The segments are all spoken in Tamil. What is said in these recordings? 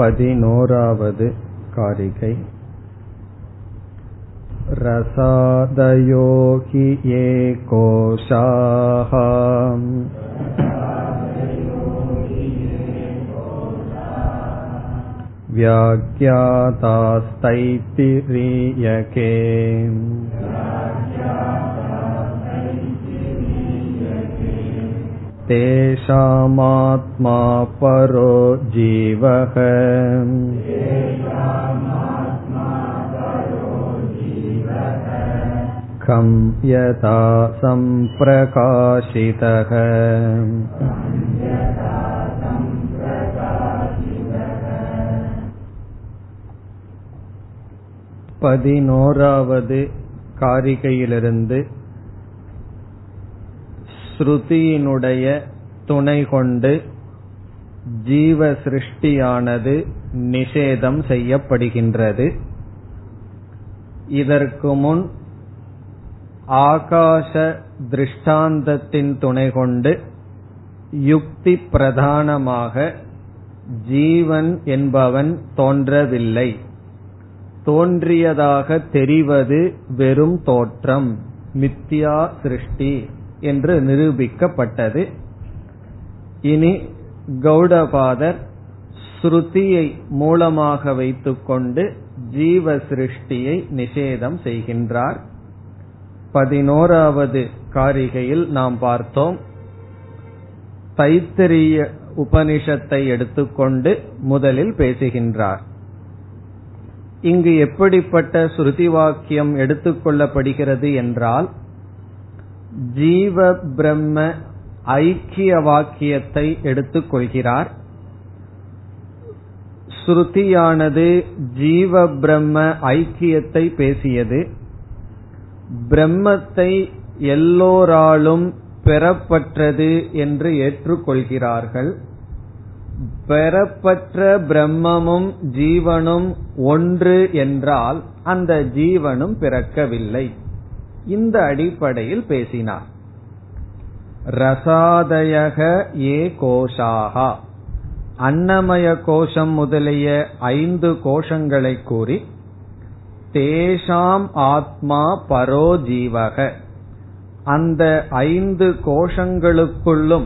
பதினோராவது कारिकै रसादयो हि ये कोशाः व्याख्यातास्तैतिरीयके तेषामात्मा परो जीवः खं यथा सम्प्रकाशितः பதினோராவது காரிகையிலிருந்து ஸ்ருதியினுடைய துணை கொண்டு ஜீவ சிருஷ்டியானது நிஷேதம் செய்யப்படுகின்றது. இதற்கு முன் ஆகாச திருஷ்டாந்தத்தின் துணை கொண்டு யுக்தி பிரதானமாக ஜீவன் என்பவன் தோன்றவில்லை. தோன்றியதாக தெரிவது வெறும் தோற்றம் மித்யா சிருஷ்டி. என்று நிரூபிக்கப்பட்டது. இனி கௌடபாதர் ஸ்ருதியை மூலமாக வைத்துக்கொண்டு ஜீவ சிருஷ்டியை நிஷேதம் செய்கின்றார். பதினோராவது காரிகையில் நாம் பார்த்தோம். தைத்தரிய உபனிஷத்தை எடுத்துக்கொண்டு முதலில் பேசுகின்றார். இங்கு எப்படிப்பட்ட ஸ்ருதி வாக்கியம் எடுத்துக்கொள்ளப்படுகிறது என்றால் ஜீவ பிரம்ம ஐக்கிய வாக்கியத்தை எடுத்துக்கொள்கிறார். ஸ்ருதியானது ஜீவ பிரம்ம ஐக்கியத்தை பேசியது. பிரம்மத்தை எல்லோராலும் பெறப்பட்டது என்று ஏற்றுக்கொள்கிறார்கள். பெறப்பற்ற பிரம்மமும் ஜீவனும் ஒன்று என்றால் அந்த ஜீவனும் பிறக்கவில்லை. இந்த அடிப்படையில் பேசினார். ரசாதயக ஏ கோஷாகா. அன்னமய கோஷம் முதலிய ஐந்து கோஷங்களை கூறி தேஷாம் ஆத்மா பரோஜீவக அந்த ஐந்து கோஷங்களுக்குள்ளும்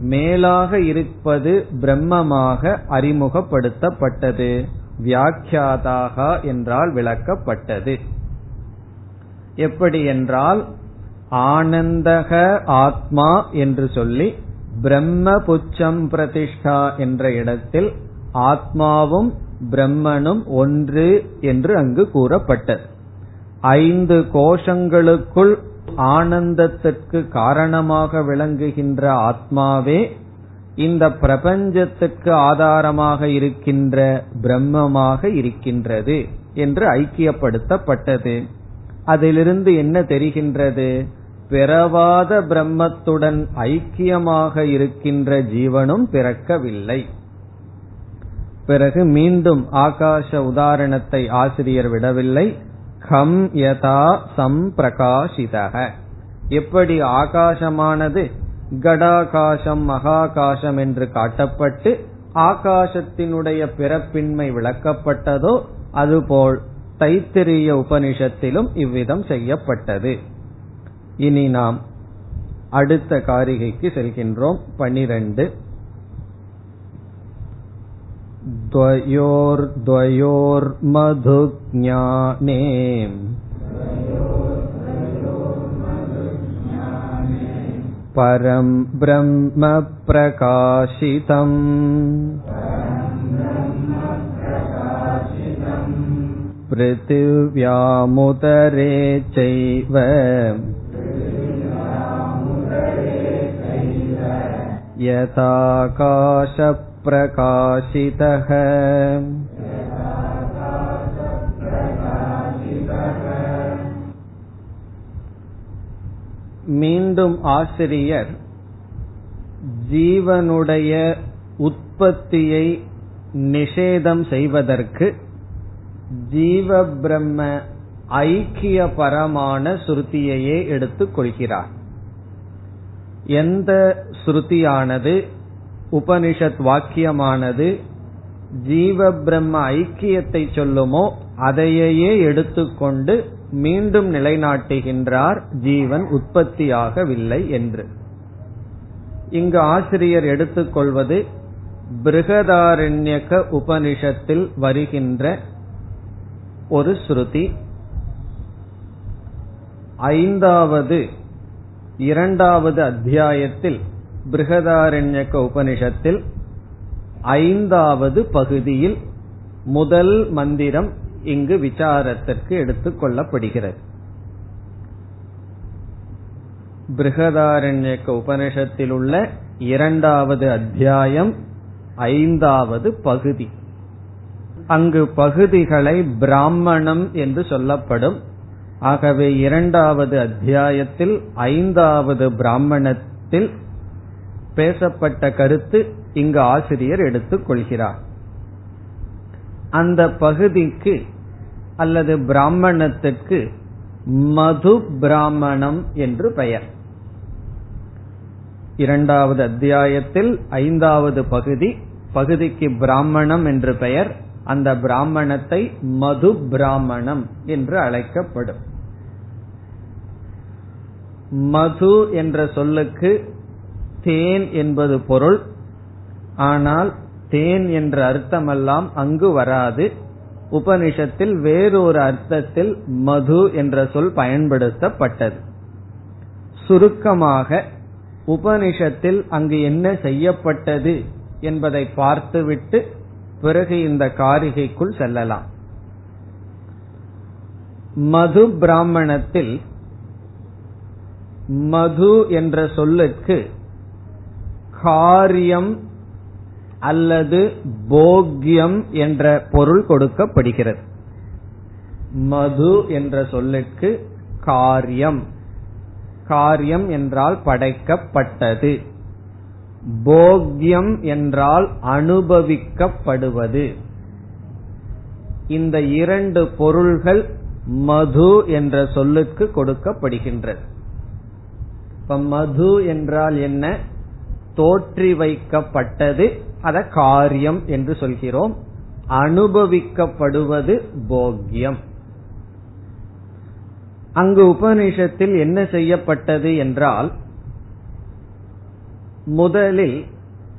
மேலாக இருப்பது பிரம்மமாக அறிமுகப்படுத்தப்பட்டது. வியாக்கியாதாக என்றால் விளக்கப்பட்டது. எப்படி என்றால் ஆனந்தக ஆத்மா என்று சொல்லி பிரம்ம புச்சம் பிரதிஷ்டா என்ற இடத்தில் ஆத்மாவும் பிரம்மனும் ஒன்று என்று அங்கு கூறப்பட்டது. ஐந்து கோஷங்களுக்குள் ஆனந்தத்திற்கு காரணமாக விளங்குகின்ற ஆத்மாவே இந்த பிரபஞ்சத்துக்கு ஆதாரமாக இருக்கின்ற பிரம்மமாக இருக்கின்றது என்று ஐக்கியப்படுத்தப்பட்டது. அதிலிருந்து என்ன தெரிகின்றது? பிறவாத பிரம்மத்துடன் ஐக்கியமாக இருக்கின்ற ஜீவனும் பிறக்கவில்லை. பிறகு மீண்டும் ஆகாச உதாரணத்தை ஆசிரியர் விடவில்லை. கம் யதா சம்பிரகாசிதக எப்படி ஆகாசமானது? கடாகாசம் மகாகாசம் என்று காட்டப்பட்டு ஆகாசத்தினுடைய பிறப்பின்மை விளக்கப்பட்டதோ அதுபோல் தைத்திரிய உபனிஷத்திலும் இவ்விதம் செய்யப்பட்டது இனி நாம் அடுத்த காரிகைக்கு செல்கின்றோம் பனிரெண்டு द्वयोर्द्वयोर्मधुज्ञाने परं ब्रह्म प्रकाशितम् पृथिव्यामुदरे चैव यथाकाशप्रकाशितः மீண்டும் ஆசிரியர் ஜீவனுடைய உற்பத்தியை நிஷேதம் செய்வதற்கு ஜீவ பிரம்ம ஐக்கிய பரமான ஸ்ருதியையே எடுத்துக் கொள்கிறார். எந்த ஸ்ருதியானது உபனிஷத் வாக்கியமானது ஜீவ பிரம்ம ஐக்கியத்தை சொல்லுமோ அதையே எடுத்துக்கொண்டு மீண்டும் நிலைநாட்டுகின்றார் ஜீவன் உற்பத்தியாகவில்லை என்று. இங்கு ஆசிரியர் எடுத்துக்கொள்வது பிருகதாரண்யக உபனிஷத்தில் வருகின்ற ஒரு ஸ்ருதி. ஐந்தாவது இரண்டாவது அத்தியாயத்தில் பிருகதாரண்யக்க உபனிஷத்தில் ஐந்தாவது பகுதியில் முதல் மந்திரம் இங்கு விசாரத்திற்கு எடுத்துக் கொள்ளப்படுகிறது. பிருகதாரண்யக்க உபனிஷத்தில் உள்ள இரண்டாவது அத்தியாயம் ஐந்தாவது பகுதி. அங்கு பகுதிகளை பிராமணம் என்று சொல்லப்படும். ஆகவே இரண்டாவது அத்தியாயத்தில் ஐந்தாவது பிராமணத்தில் பேசப்பட்ட கருத்து இங்கு ஆசிரியர் எடுத்துக் கொள்கிறார். அந்த பகுதிக்கு அல்லது பிராமணத்துக்கு மது பிராமணம் என்று பெயர். இரண்டாவது அத்தியாயத்தில் ஐந்தாவது பகுதி பகுதிக்கு பிராமணம் என்று பெயர். அந்த பிராமணத்தை மது பிராமணம் என்று அழைக்கப்படும். மது என்ற சொல்லுக்கு தேன் என்பது பொருள். ஆனால் தேன் என்ற அர்த்தமெல்லாம் அங்கு வராது. உபனிஷத்தில் வேறொரு அர்த்தத்தில் மது என்ற சொல் பயன்படுத்தப்பட்டது. சுருக்கமாக உபனிஷத்தில் அங்கு என்ன செய்யப்பட்டது என்பதை பார்த்துவிட்டு பிறகு இந்த காரிகைக்குள் செல்லலாம். மது பிராமணத்தில் மது என்ற சொல்லுக்கு காரியம் அல்லது போக்யம் என்ற பொருள் கொடுக்கப்படுகிறது. மது என்ற சொல்லுக்கு காரியம். காரியம் என்றால் படைக்கப்பட்டது. போக்யம் என்றால் அனுபவிக்கப்படுவது. இந்த இரண்டு பொருள்கள் மது என்ற சொல்லுக்கு கொடுக்கப்படுகின்றது. இப்ப மது என்றால் என்ன? தோற்றி வைக்கப்பட்டது அத காரியம் என்று சொல்கிறோம். அனுபவிக்கப்படுவது போக்யம். அங்கு உபனிஷத்தில் என்ன செய்யப்பட்டது என்றால் முதலில்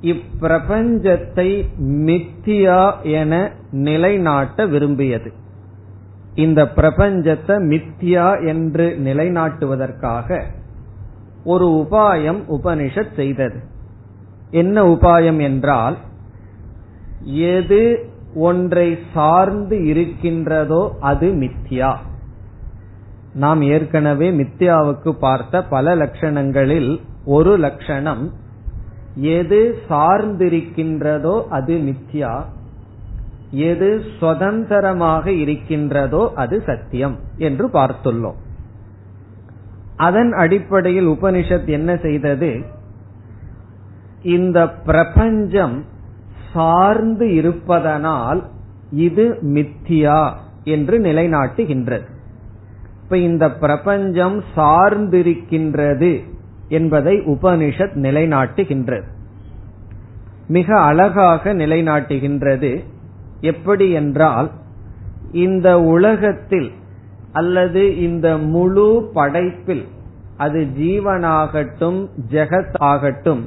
இப்பிரபஞ்சத்தை மித்தியா என நிலைநாட்ட விரும்பியது. இந்த பிரபஞ்சத்தை மித்தியா என்று நிலைநாட்டுவதற்காக ஒரு உபாயம் உபனிஷத் செய்தது. என்ன உபாயம் என்றால் எது ஒன்றை சார்ந்து இருக்கின்றதோ அது மித்யா நாம் ஏற்கனவே மித்யாவுக்கு பார்த்த பல லட்சணங்களில் ஒரு லட்சணம் எது சார்ந்திருக்கின்றதோ அது மித்யா. எது சுதந்திரமாக இருக்கின்றதோ அது சத்தியம் என்று பார்த்துள்ளோம். அதன் அடிப்படையில் உபனிஷத் என்ன செய்தது? இந்த பிரபஞ்சம் சார்ந்து இருப்பதனால் இது மித்தியா என்று நிலைநாட்டுகின்றது. இப்ப இந்த பிரபஞ்சம் சார்ந்திருக்கின்றது என்பதை உபனிஷத் நிலைநாட்டுகின்றது மிக அழகாக நிலைநாட்டுகின்றது. எப்படி என்றால் இந்த உலகத்தில் அல்லது இந்த முழு படைப்பில் அது ஜீவனாகட்டும் ஜெகத் ஆகட்டும்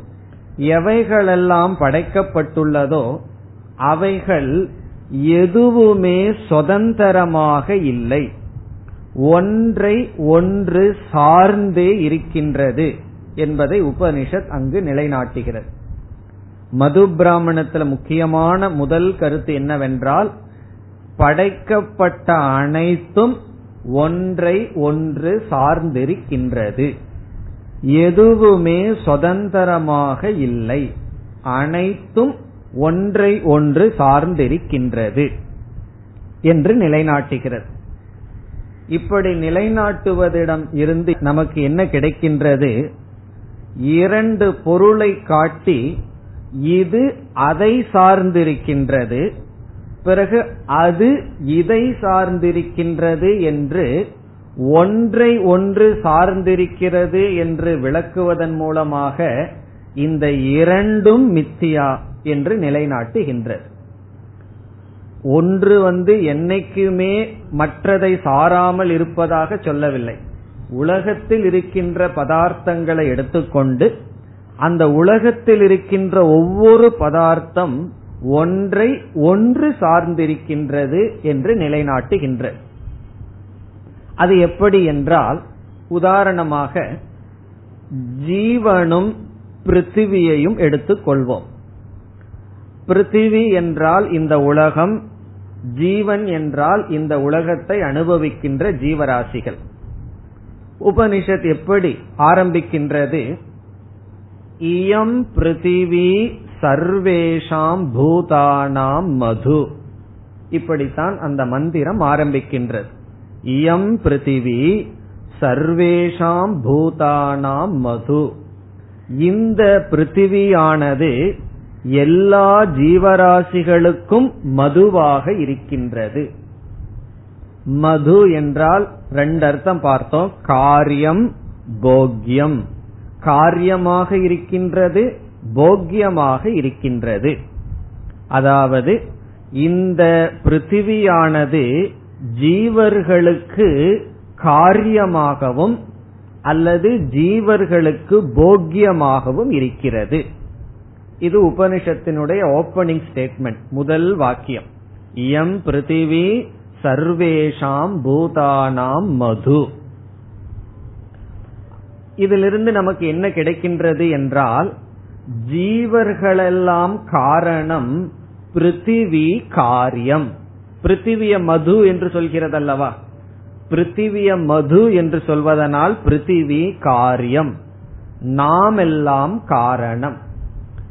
எவைகளெல்லாம் படைக்கப்பட்டுள்ளதோ அவைகள் எதுவுமே சுதந்திரமாக இல்லை. ஒன்றை ஒன்று சார்ந்தே இருக்கின்றது. என்பதை உபனிஷத் அங்கு நிலைநாட்டுகிறது. மது பிராமணத்துல முக்கியமான முதல் கருத்து என்னவென்றால் படைக்கப்பட்ட அனைத்தும் ஒன்றை ஒன்று சார்ந்திருக்கின்றது. எதுவுமே சுதந்திரமாக இல்லை. அனைத்தும் ஒன்றை ஒன்று சார்ந்திருக்கின்றது என்று நிலைநாட்டுகிறது. இப்படி நிலைநாட்டுவதிடம் இருந்து நமக்கு என்ன கிடைக்கின்றது? இரண்டு பொருளை காட்டி இது அதை சார்ந்திருக்கின்றது. பிறகு அது இதை சார்ந்திருக்கின்றது என்று ஒன்றை ஒன்று சார்ந்திருக்கிறது என்று விளக்குவதன் மூலமாக இந்த இரண்டும் மித்தியா என்று நிலைநாட்டுகின்றது. ஒன்று வந்து என்னைக்குமே மற்றதை சாராமல் இருப்பதாக சொல்லவில்லை. உலகத்தில் இருக்கின்ற பதார்த்தங்களை எடுத்துக்கொண்டு அந்த உலகத்தில் இருக்கின்ற ஒவ்வொரு பதார்த்தம் ஒன்றை ஒன்று சார்ந்திருக்கின்றது என்று நிலைநாட்டுகின்ற. அது எப்படி என்றால் உதாரணமாக ஜீவனும் பிருத்திவியையும் எடுத்துக்கொள்வோம். பிருத்திவி என்றால் இந்த உலகம் ஜீவன் என்றால் இந்த உலகத்தை அனுபவிக்கின்ற ஜீவராசிகள். உபனிஷத் எப்படி ஆரம்பிக்கின்றது? இயம் பிருத்திவி சர்வேஷாம் பூதானாம் மது. இப்படித்தான் அந்த மந்திரம் ஆரம்பிக்கின்றது. இயம் பிருத்திவி சர்வேஷாம் பூதானாம் மது. இந்த பிருத்திவியானது எல்லா ஜீவராசிகளுக்கும் மதுவாக இருக்கின்றது. மது என்றால் ரெண்டு அர்த்தம் பார்த்தோம். காரியம் போக்யம். காரியமாக இருக்கின்றது போக்கியமாக இருக்கின்றது. அதாவது இந்த பிருத்திவியானது ஜீவர்களுக்கு காரியமாகவும் அல்லது ஜீவர்களுக்கு போக்கியமாகவும் இருக்கிறது. இது உபனிஷத்தினுடைய ஓபனிங் ஸ்டேட்மெண்ட் முதல் வாக்கியம். இயம் பிருத்திவி சர்வேஷாம் பூதானாம் மது. இதிலிருந்து நமக்கு என்ன கிடைக்கின்றது என்றால் ஜீவர்களெல்லாம் காரணம் பிருத்திவி காரியம். பிருத்திவிய மது என்று சொல்கிறது அல்லவா பிருத்திவிய மது என்று சொல்வதனால் பிருத்திவி காரியம். நாம் எல்லாம் காரணம்.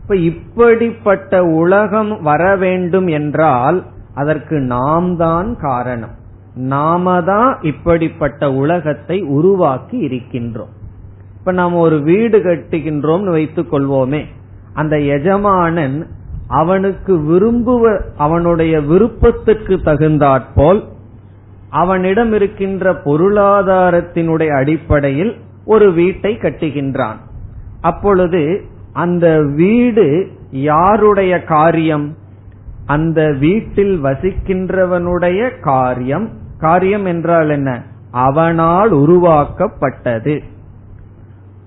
இப்ப இப்படிப்பட்ட உலகம் வர வேண்டும் என்றால் அதற்கு நாம் தான் காரணம். நாம தான் இப்படிப்பட்ட உலகத்தை உருவாக்கி இருக்கின்றோம். இப்ப நாம் ஒரு வீடு கட்டுகின்றோம் வைத்துக் கொள்வோமே. அந்த எஜமானன் அவனுக்கு விரும்புவ அவனுடைய விருப்பத்துக்கு தகுந்தாற்போல் அவனிடம் இருக்கின்ற பொருளாதாரத்தினுடைய அடிப்படையில் ஒரு வீட்டை கட்டுகின்றான். அப்பொழுது அந்த வீடு யாருடைய காரியம்? அந்த வீட்டில் வசிக்கின்றவனுடைய காரியம் காரியம் என்றால் என்ன? அவனால் உருவாக்கப்பட்டது.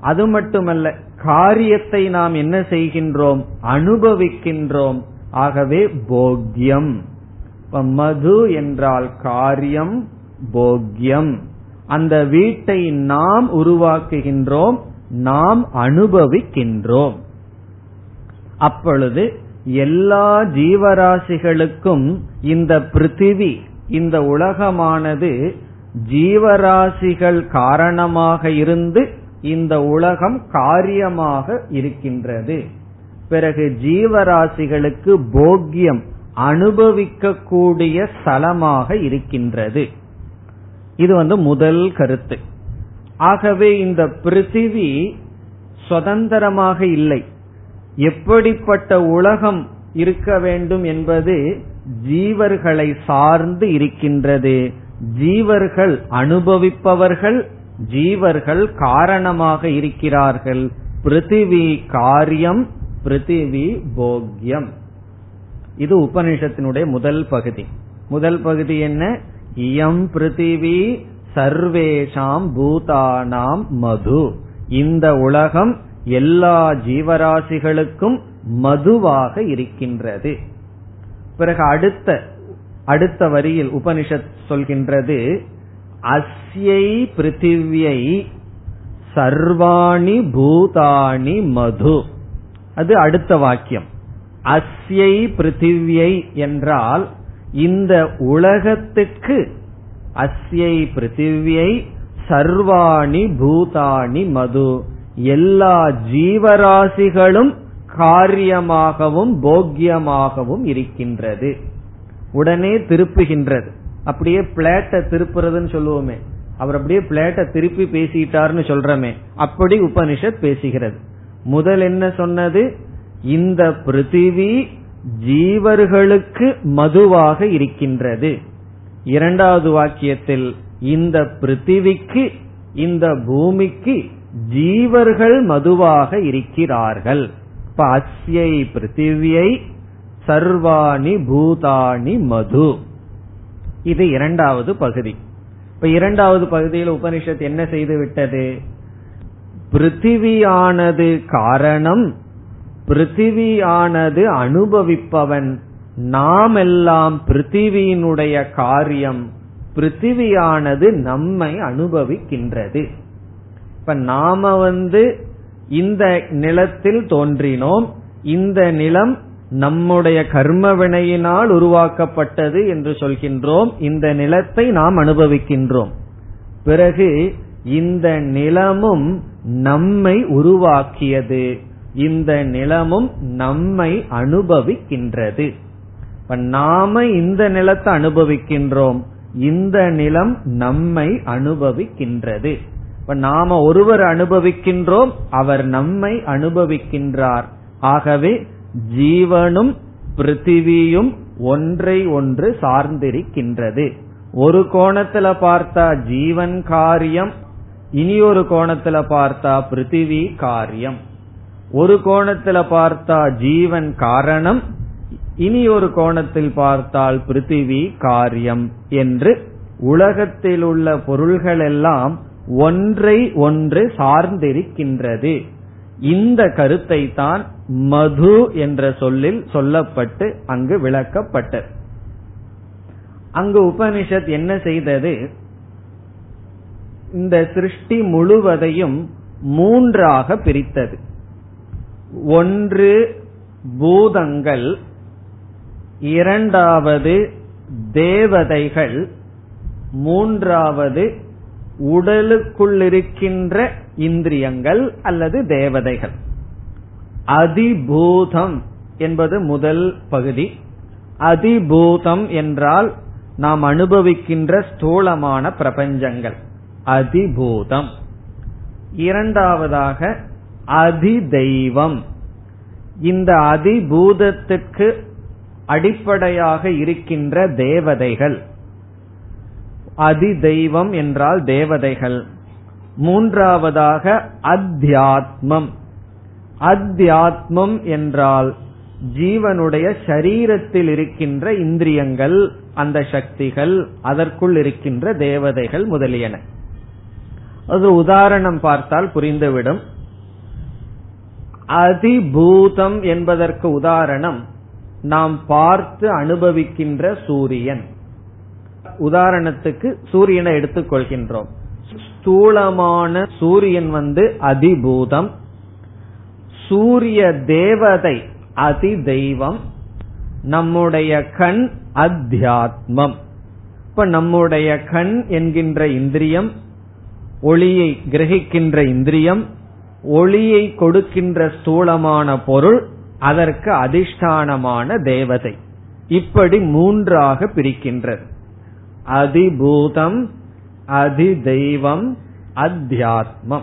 அது மட்டுமல்ல காரியத்தை நாம் என்ன செய்கின்றோம்? அனுபவிக்கின்றோம். ஆகவே போக்யம். மது என்றால் காரியம் போக்யம். அந்த வீட்டை நாம் உருவாக்குகின்றோம் நாம் அனுபவிக்கின்றோம். அப்பொழுது எல்லா ஜீவராசிகளுக்கும் இந்த பிருத்திவி இந்த உலகமானது ஜீவராசிகள் காரணமாக இருந்து இந்த உலகம் காரியமாக இருக்கின்றது. பிறகு ஜீவராசிகளுக்கு போக்கியம் அனுபவிக்கக்கூடிய ஸ்தலமாக இருக்கின்றது. இது வந்து முதல் கருத்து. ஆகவே இந்த பிருத்திவி சுதந்திரமாக இல்லை. எப்படிப்பட்ட உலகம் இருக்க வேண்டும் என்பது ஜீவர்களை சார்ந்து இருக்கின்றது. ஜீவர்கள் அனுபவிப்பவர்கள் ஜீவர்கள் காரணமாக இருக்கிறார்கள். பிருத்திவி காரியம் பிருத்திவி போக்யம். இது உபனிஷத்தினுடைய முதல் பகுதி. முதல் பகுதி என்ன? இயம் பிருத்திவி சர்வேஷாம் பூதானாம் மது. இந்த உலகம் எல்லா ஜீவராசிகளுக்கும் மதுவாக இருக்கின்றது. பிறகு அடுத்த அடுத்த வரியில் உபனிஷத் சொல்கின்றது அஸ்யை பிருத்திவியை சர்வாணி பூதாணி மது. அது அடுத்த வாக்கியம். அஸ்யை பிருத்திவியை என்றால் இந்த உலகத்துக்கு அஸ்யை பிருத்திவியை சர்வாணி பூதாணி மது எல்லா ஜீவராசிகளும் காரியமாகவும் போக்கியமாகவும் இருக்கின்றது. உடனே திருப்புகின்றது. அப்படியே பிளேட்டை திருப்புறதுன்னு சொல்லுவோமே. அவர் அப்படியே பிளேட்டை திருப்பி பேசிட்டார்னு சொல்றமே. அப்படி உபனிஷத் பேசுகிறது. முதல் என்ன சொன்னது? இந்த பிருத்திவி ஜீவர்களுக்கு மதுவாக இருக்கின்றது. இரண்டாவது வாக்கியத்தில் இந்த பிருத்திவிக்கு இந்த பூமிக்கு ஜீவர்கள் மதுவாக இருக்கிறார்கள். இப்ப அஸ்யை பிருத்திவியை சர்வாணி பூதாணி மது. இது இரண்டாவது பகுதி. இப்ப இரண்டாவது பகுதியில் உபனிஷத் என்ன செய்து விட்டது? பிருத்திவியானது காரணம் பிருத்திவியானது அனுபவிப்பவன். நாம் எல்லாம் பிருத்திவியினுடைய காரியம் பிருத்திவியானது நம்மை அனுபவிக்கின்றது. இப்ப நாம வந்து இந்த நிலத்தில் தோன்றினோம். இந்த நிலம் நம்முடைய கர்ம வினையினால் உருவாக்கப்பட்டது என்று சொல்கின்றோம். இந்த நிலத்தை நாம் அனுபவிக்கின்றோம். பிறகு இந்த நிலமும் நம்மை உருவாக்கியது. இந்த நிலமும் நம்மை அனுபவிக்கின்றது. நாம இந்த நிலத்தை அனுபவிக்கின்றோம். இந்த நிலம் நம்மை அனுபவிக்கின்றது. இப்ப நாம ஒருவர் அனுபவிக்கின்றோம் அவர் நம்மை அனுபவிக்கின்றார். ஆகவே ஜீவனும் பிருத்திவியும் ஒன்றை ஒன்று சார்ந்திருக்கின்றது. ஒரு கோணத்துல பார்த்தா ஜீவன் காரியம் இனி ஒரு கோணத்துல பார்த்தா பிருத்திவி காரியம். ஒரு கோணத்துல பார்த்தா ஜீவன் காரணம் இனி ஒரு கோணத்தில் பார்த்தால் பிருத்திவி காரியம் என்று உலகத்தில் உள்ள பொருள்கள் எல்லாம் ஒன்றை ஒன்று சார்ந்திருக்கின்றது. இந்த கருத்தை தான் மது என்ற சொல்லில் சொல்லப்பட்டு அங்கு விளக்கப்பட்டது. அங்கு உபனிஷத் என்ன செய்தது? இந்த சிருஷ்டி முழுவதையும் மூன்றாக பிரித்தது. ஒன்று பூதங்கள் இரண்டாவது தேவதைகள் மூன்றாவது உடலுக்குள்ளிருக்கின்ற இந்திரியங்கள் அல்லது தேவதைகள். அதிபூதம் என்பது முதல் பகுதி. அதிபூதம் என்றால் நாம் அனுபவிக்கின்ற ஸ்தூலமான பிரபஞ்சங்கள். அதிபூதம். இரண்டாவதாக அதிதெய்வம். இந்த அதிபூதத்துக்கு அடிப்படையாக இருக்கின்ற தேவதைகள். அதிதெய்வம் என்றால் தேவதைகள். மூன்றாவதாக அத்தியாத்மம். அத்தியாத்மம் என்றால் ஜீவனுடைய சரீரத்தில் இருக்கின்ற இந்திரியங்கள் அந்த சக்திகள் அதற்குள் இருக்கின்ற தேவதைகள் முதலியன. அது உதாரணம் பார்த்தால் புரிந்துவிடும். அதிபூதம் என்பதற்கு உதாரணம் நாம் பார்த்து அனுபவிக்கின்ற சூரியன். உதாரணத்துக்கு சூரியனை எடுத்துக்கொள்கின்றோம். ஸ்தூலமான சூரியன் வந்து அதிபூதம். சூரிய தேவதை அதி தெய்வம் நம்முடைய கண் அத்தியாத்மம். இப்ப நம்முடைய கண் என்கின்ற இந்திரியம் ஒளியை கிரகிக்கின்ற இந்திரியம் ஒளியை கொடுக்கின்ற ஸ்தூலமான பொருள் அதற்கு அதிஷ்டானமான தேவதை. இப்படி மூன்றாக பிரிக்கின்றது. அதிபூதம் அதிதெய்வம் அத்தியாத்மம்.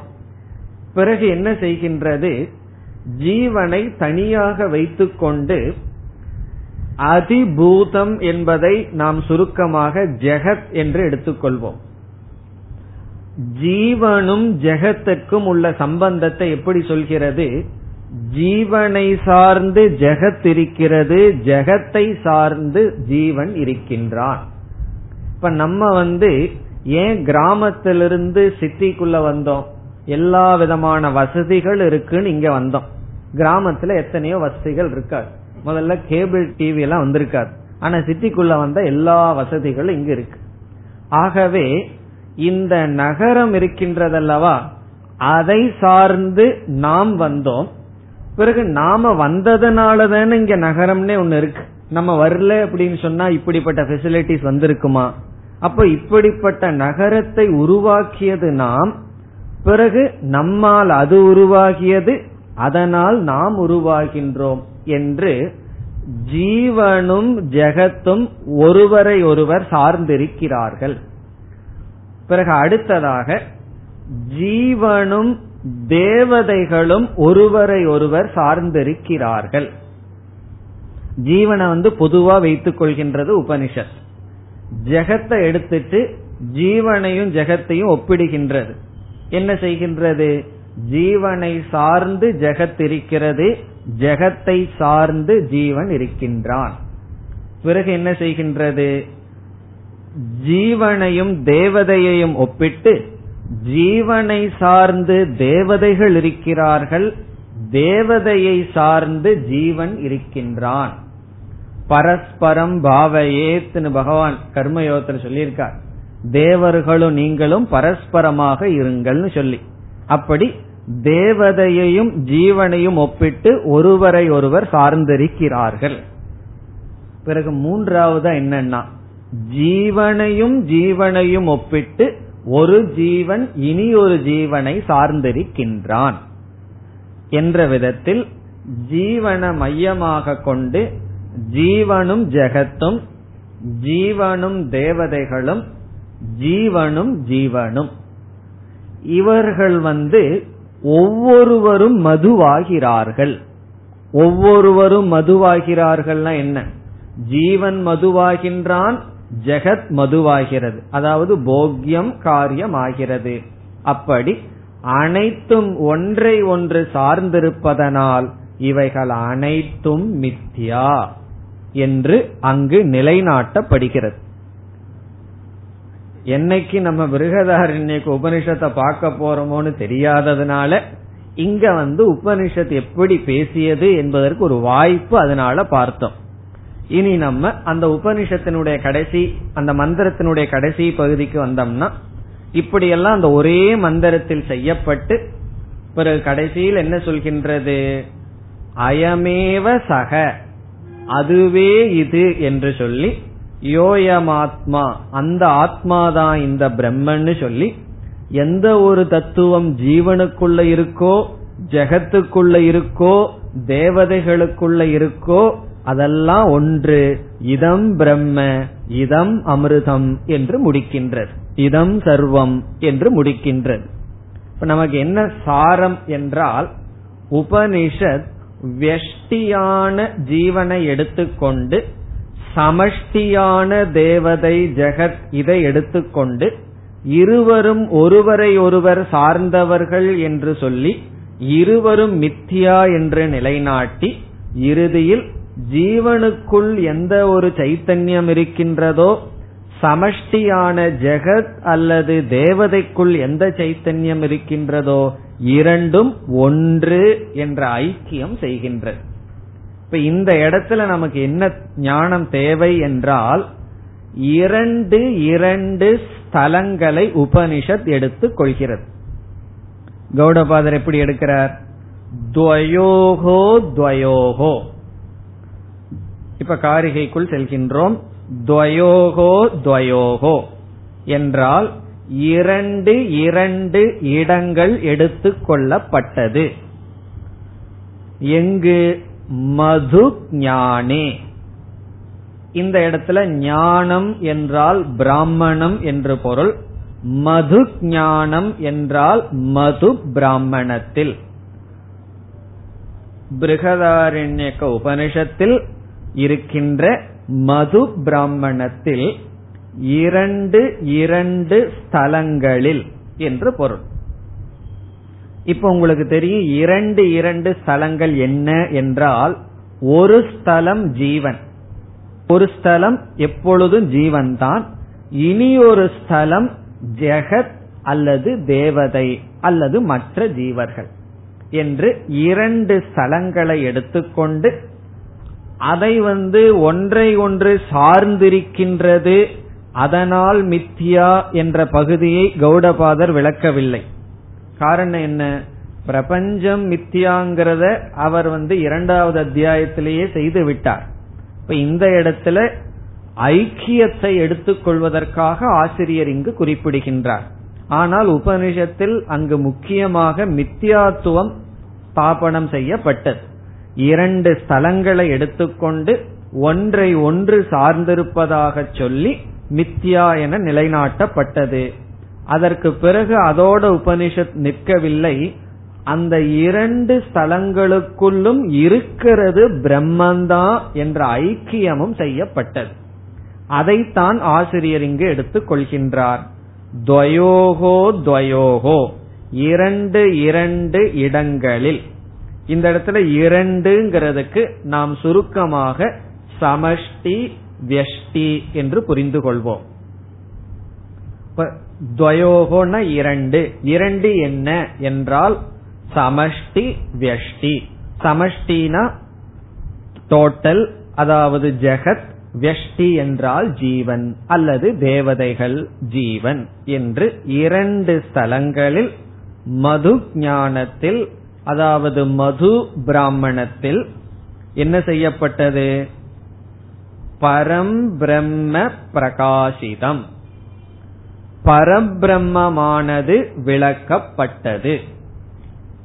பிறகு என்ன செய்கின்றது? ஜீவனை தனியாக வைத்துக்கொண்டு அதிபூதம் என்பதை நாம் சுருக்கமாக ஜெகத் என்று எடுத்துக்கொள்வோம். ஜீவனும் ஜெகத்திற்கும் உள்ள சம்பந்தத்தை எப்படி சொல்கிறது? ஜீவனை சார்ந்து ஜெகத் இருக்கிறது ஜெகத்தை சார்ந்து ஜீவன் இருக்கின்றான். இப்ப நம்ம வந்து ஏன் கிராமத்திலிருந்து சிட்டிக்குள்ள வந்தோம்? எல்லா விதமான வசதிகள் இருக்குன்னு இங்க வந்தோம். கிராமத்துல எத்தனையோ வசதிகள் இருக்காது. முதல்ல கேபிள் டிவி எல்லாம் வந்திருக்காது. ஆனா சிட்டிக்குள்ள வந்த எல்லா வசதிகளும் இங்க இருக்கு. ஆகவே இந்த நகரம் இருக்கின்றதல்லவா? அதை சார்ந்து நாம் வந்தோம். பிறகு நாம வந்ததுனால தானே இங்க நகரம்னே ஒன்னு இருக்கு. நம்ம வரல அப்படின்னு சொன்னா இப்படிப்பட்ட பெசிலிட்டிஸ் வந்திருக்குமா? அப்ப இப்படிப்பட்ட நகரத்தை உருவாக்கியது நாம் பிறகு நம்மால் அது உருவாகியது அதனால் நாம் உருவாகின்றோம் என்று ஜீவனும் ஜெகத்தும் ஒருவரை ஒருவர் சார்ந்திருக்கிறார்கள். பிறகு அடுத்ததாக ஜீவனும் தேவதைகளும் ஒருவரை ஒருவர் சார்ந்திருக்கிறார்கள். ஜீவனை வந்து பொதுவா வைத்துக் கொள்கின்றது உபனிஷத். ஜெகத்தை எடுத்துட்டு ஜீவனையும் ஜெகத்தையும் ஒப்பிடுகின்றது. என்ன செய்கின்றது? ஜீவனை சார்ந்து ஜெகத் இருக்கிறது ஜெகத்தை சார்ந்து ஜீவன் இருக்கின்றான். பிறகு என்ன செய்கின்றது? ஜீவனையும் தேவதையையும் ஒப்பிட்டு ஜீவனை சார்ந்து தேவதைகள் இருக்கிறார்கள் தேவதையை சார்ந்து ஜீவன் இருக்கின்றான். பரஸ்பரம் பாவையேத்னு பகவான் கர்மயோகத்தில் சொல்லியிருக்கார். தேவர்களும் நீங்களும் பரஸ்பரமாக இருங்கள்னு சொல்லி. அப்படி தேவதையையும் ஜீவனையும் ஒப்பிட்டு ஒருவரை ஒருவர் சார்ந்திருக்கிறார்கள். பிறகு மூன்றாவது என்னன்னா ஜீவனையும் ஜீவனையும் ஒப்பிட்டு ஒரு ஜீவன் இனி ஒரு ஜீவனை சார்ந்திருக்கின்றான். என்ற விதத்தில் ஜீவன மையமாக கொண்டு ஜீவனும் ஜெகத்தும் ஜீவனும் தேவதைகளும் ஜீவனும் ஜீவனும். இவர்கள் வந்து ஒவ்வொருவரும் மதுவாகிறார்கள். ஒவ்வொருவரும் மதுவாகிறார்கள்னா என்ன? ஜீவன் மதுவாகின்றான் ஜெகத் மதுவாகிறது. அதாவது போக்கியம் காரியம் ஆகிறது. அப்படி அனைத்தும் ஒன்றை ஒன்று சார்ந்திருப்பதனால் இவைகள் அனைத்தும் மித்யா. என்று அங்கு நிலைநாட்டப்படுகிறது. என்னைக்கு நம்ம பிருகதாரண்யக்கு உபனிஷத்தை பார்க்க போறோமோன்னு தெரியாததுனால இங்க வந்து உபனிஷத் எப்படி பேசியது என்பதற்கு ஒரு வாய்ப்பு அதனால பார்த்தோம். இனி நம்ம அந்த உபனிஷத்தினுடைய கடைசி அந்த மந்திரத்தினுடைய கடைசி பகுதிக்கு வந்தோம்னா இப்படியெல்லாம் அந்த ஒரே மந்திரத்தில் செய்யப்பட்டு பிறகு கடைசியில் என்ன சொல்கின்றது? அயமேவ சக. அதுவே இது என்று சொல்லி யோயமாத்மா அந்த ஆத்மாதான் இந்த பிரம்மன்னு சொல்லி எந்த ஒரு தத்துவம் ஜீவனுக்குள்ள இருக்கோ ஜெகத்துக்குள்ள இருக்கோ தேவதைகளுக்குள்ள இருக்கோ அதெல்லாம் ஒன்று. இதம் பிரம்ம இதம் அமிர்தம் என்று முடிக்கின்றது. இதம் சர்வம் என்று முடிக்கின்றது. இப்ப நமக்கு என்ன சாரம் என்றால் உபனிஷத் வெஷ்டியான ஜீவனை எடுத்துக்கொண்டு சமஷ்டியான தேவதை ஜெகத் இதை எடுத்துக்கொண்டு இருவரும் ஒருவரை ஒருவர் சார்ந்தவர்கள் என்று சொல்லி இருவரும் மித்தியா என்று நிலைநாட்டி இறுதியில் ஜீவனுக்குள் எந்த ஒரு சைத்தன்யம் இருக்கின்றதோ சமஷ்டியான ஜெகத் அல்லது தேவதைக்குள் எந்த சைத்தன்யம் இருக்கின்றதோ இரண்டும் ஒன்று என்ற ஐக்கியம் செய்கின்றது. இப்ப இந்த இடத்துல நமக்கு என்ன ஞானம் தேவை என்றால் இரண்டு இரண்டு ஸ்தலங்களை உபனிஷத் எடுத்துக் கொள்கிறது. கௌடபாதர் எப்படி எடுக்கிறார்? துவயோகோ துவயோகோ. இப்ப காரிகைக்குள் செல்கின்றோம். துவயோகோ துவயோகோ என்றால் இரண்டு இரண்டு இடங்கள் எடுத்துக் கொள்ளப்பட்டது. எங்கு? மது ஞானே. இந்த இடத்துல ஞானம் என்றால் பிராமணம் என்று பொருள். மது ஞானம் என்றால் மது பிராமணத்தில். பிருகதாரண்யக்க உபனிஷத்தில் இருக்கின்ற மது பிராமணத்தில் இரண்டு இரண்டு ஸ்தலங்களில் என்று பொருள். இப்ப உங்களுக்கு தெரியும் இரண்டு இரண்டு ஸ்தலங்கள் என்ன என்றால் ஒரு ஸ்தலம் ஜீவன். ஒரு ஸ்தலம் எப்பொழுதும் ஜீவன் தான் இனி ஒரு ஸ்தலம் ஜெகத் அல்லது தேவதை அல்லது மற்ற ஜீவர்கள் என்று இரண்டு ஸ்தலங்களை எடுத்துக்கொண்டு அதை வந்து ஒன்றை ஒன்று சார்ந்திருக்கின்றது அதனால் மித்தியா என்ற பகுதியை கௌடபாதர் விளக்கவில்லை. காரணம் என்ன? பிரபஞ்சம் மித்தியாங்கிறத அவர் வந்து இரண்டாவது அத்தியாயத்திலேயே செய்து விட்டார். இப்ப இந்த இடத்துல ஐக்கியத்தை எடுத்துக்கொள்வதற்காக ஆசிரியர் இங்கு குறிப்பிடுகின்றார். ஆனால் உபனிஷத்தில் அங்கு முக்கியமாக மித்தியாத்துவம் ஸ்தாபனம் செய்யப்பட்டது. இரண்டு ஸ்தலங்களை எடுத்துக்கொண்டு ஒன்றை ஒன்று சார்ந்திருப்பதாக சொல்லி மித்யா என நிலைநாட்டப்பட்டது. அதற்கு பிறகு அதோட உபனிஷத் நிற்கவில்லை. அந்த இரண்டு ஸ்தலங்களுக்குள்ளும் இருக்கிறது பிரம்மந்தான் என்ற ஐக்கியமும் செய்யப்பட்டது. அதைத்தான் ஆசிரியர் இங்கு எடுத்துக் கொள்கின்றார். துவயோகோ துவயோகோ இரண்டு இரண்டு இடங்களில். இந்த இடத்துல இரண்டுங்கிறதுக்கு நாம் சுருக்கமாக சமஷ்டி வியஷ்டி என்று புரிந்து கொள்வோம் துவயோகோன இரண்டு. இரண்டு என்ன என்றால் சமஷ்டி வியஷ்டி. சமஷ்டினா டோட்டல் அதாவது ஜெகத் வியஷ்டி என்றால் ஜீவன் அல்லது தேவதைகள் ஜீவன் என்று இரண்டு ஸ்தலங்களில் மது ஞானத்தில் அதாவது மது பிராமணத்தில் என்ன செய்யப்பட்டது? பரம் பிரம்ம பிரகாசிதம். பரபிரம்மமானது விளக்கப்பட்டது.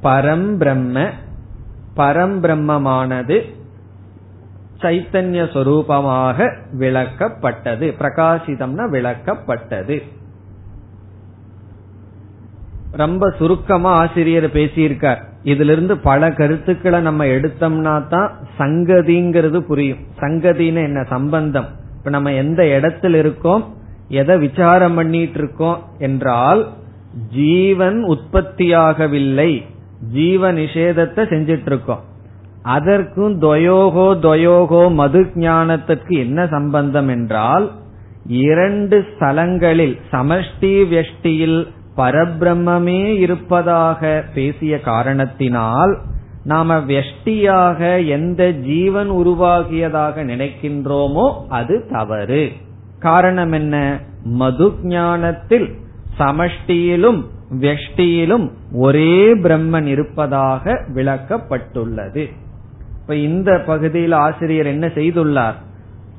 பரம்பிரம்ம பரம்பிரம்மமானது சைத்தன்ய சொரூபமாக விளக்கப்பட்டது. பிரகாசிதம்னா விளக்கப்பட்டது. ரொம்ப சுருக்கமா ஆசிரியர் பேசியிருக்கார். இதுல இருந்து பல கருத்துக்களை நம்ம எடுத்தோம்னா தான் சங்கதிங்கிறது புரியும். சங்கதின்னு என்ன? சம்பந்தம். இப்ப நம்ம எந்த இடத்துல இருக்கோம்? எதை விசாரம் பண்ணிட்டு இருக்கோம் என்றால் ஜீவன் உற்பத்தியாகவில்லை. ஜீவ நிஷேதத்தை செஞ்சிட்டு இருக்கோம் அதற்கும் துவயோகோ துவயோகோ மது ஞானத்திற்கு என்ன சம்பந்தம் என்றால் இரண்டு ஸ்தலங்களில் சமஷ்டி வெஷ்டியில் பரபிரம்மே இருப்பதாக பேசிய காரணத்தினால் நாம வெஷ்டியாக எந்த ஜீவன் உருவாகியதாக நினைக்கின்றோமோ அது தவறு. காரணம் என்ன? மது ஞானத்தில் சமஷ்டியிலும் வெஷ்டியிலும் ஒரே பிரம்மன் இருப்பதாக விளக்கப்பட்டுள்ளது. இப்ப இந்த பகுதியில் ஆசிரியர் என்ன செய்துள்ளார்?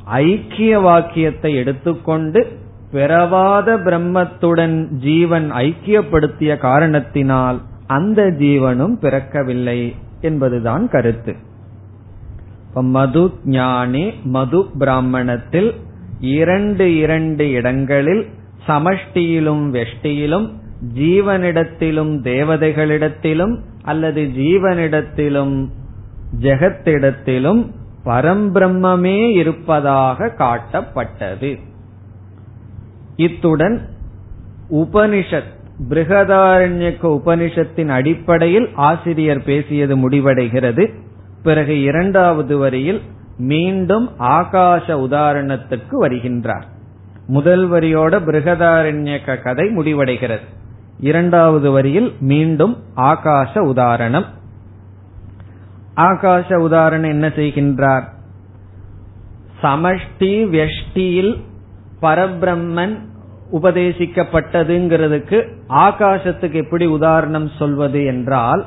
ஐக்கிய வாக்கியத்தை எடுத்துக்கொண்டு பிறவாத பிரம்மத்துடன் ஜீவன் ஐக்கியப்படுத்திய காரணத்தினால் அந்த ஜீவனும் பிறக்கவில்லை என்பதுதான் கருத்து. மது ஞானி மது பிராமணத்தில் இரண்டு இரண்டு இடங்களில் சமஷ்டியிலும் வெஷ்டியிலும் ஜீவனிடத்திலும் தேவதைகளிடத்திலும் அல்லது ஜீவனிடத்திலும் ஜெகத்திடத்திலும் பரம்பிரம்மே இருப்பதாக காட்டப்பட்டது. இத்துடன் உபனிஷத் பிருகதாரண்யக்க உபனிஷத்தின் அடிப்படையில் ஆசிரியர் பேசியது முடிவடைகிறது. பிறகு இரண்டாவது வரியில் மீண்டும் ஆகாச உதாரணத்துக்கு வருகின்றார். முதல் வரியோட பிருகதாரண்யக்க கதை முடிவடைகிறது. இரண்டாவது வரியில் மீண்டும் ஆகாச உதாரணம். ஆகாச உதாரணம் என்ன செய்கின்றார்? சமஷ்டி வெஷ்டியில் பரபிரம்மன் உபதேசிக்கப்பட்டதுங்கிறதுக்கு ஆகாசத்துக்கு எப்படி உதாரணம் சொல்வது என்றால்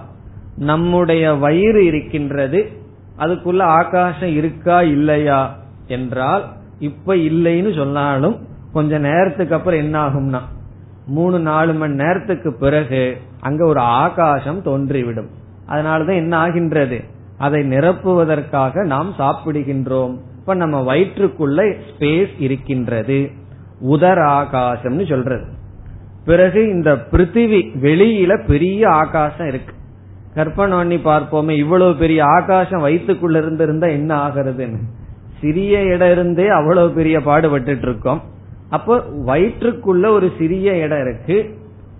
நம்முடைய வயிறு இருக்கின்றது அதுக்குள்ள ஆகாசம் இருக்கா இல்லையா என்றால் இப்ப இல்லைன்னு சொன்னாலும் கொஞ்ச நேரத்துக்கு அப்புறம் என்ன ஆகும்னா மூணு நாலு மணி நேரத்துக்கு பிறகு அங்க ஒரு ஆகாசம் தோன்றிவிடும். அதனாலதான் என்ன ஆகின்றது அதை நிரப்புவதற்காக நாம் சாப்பிடுகின்றோம். இப்ப நம்ம வயிற்றுக்குள்ள ஸ்பேஸ் இருக்கின்றது. உதர் ஆகாசம்னு சொல்றது. பிறகு இந்த பிருத்திவி வெளியில பெரிய ஆகாசம் இருக்கு. கற்பனை பண்ணி பார்ப்போமே இவ்வளவு பெரிய ஆகாசம் வயிற்றுக்குள்ள இருந்து இருந்தா என்ன ஆகிறதுன்னு. சிறிய இடம் இருந்தே அவ்வளவு பெரிய பாடுபட்டு இருக்கோம் அப்போ வயிற்றுக்குள்ள ஒரு சிறிய இடம் இருக்கு.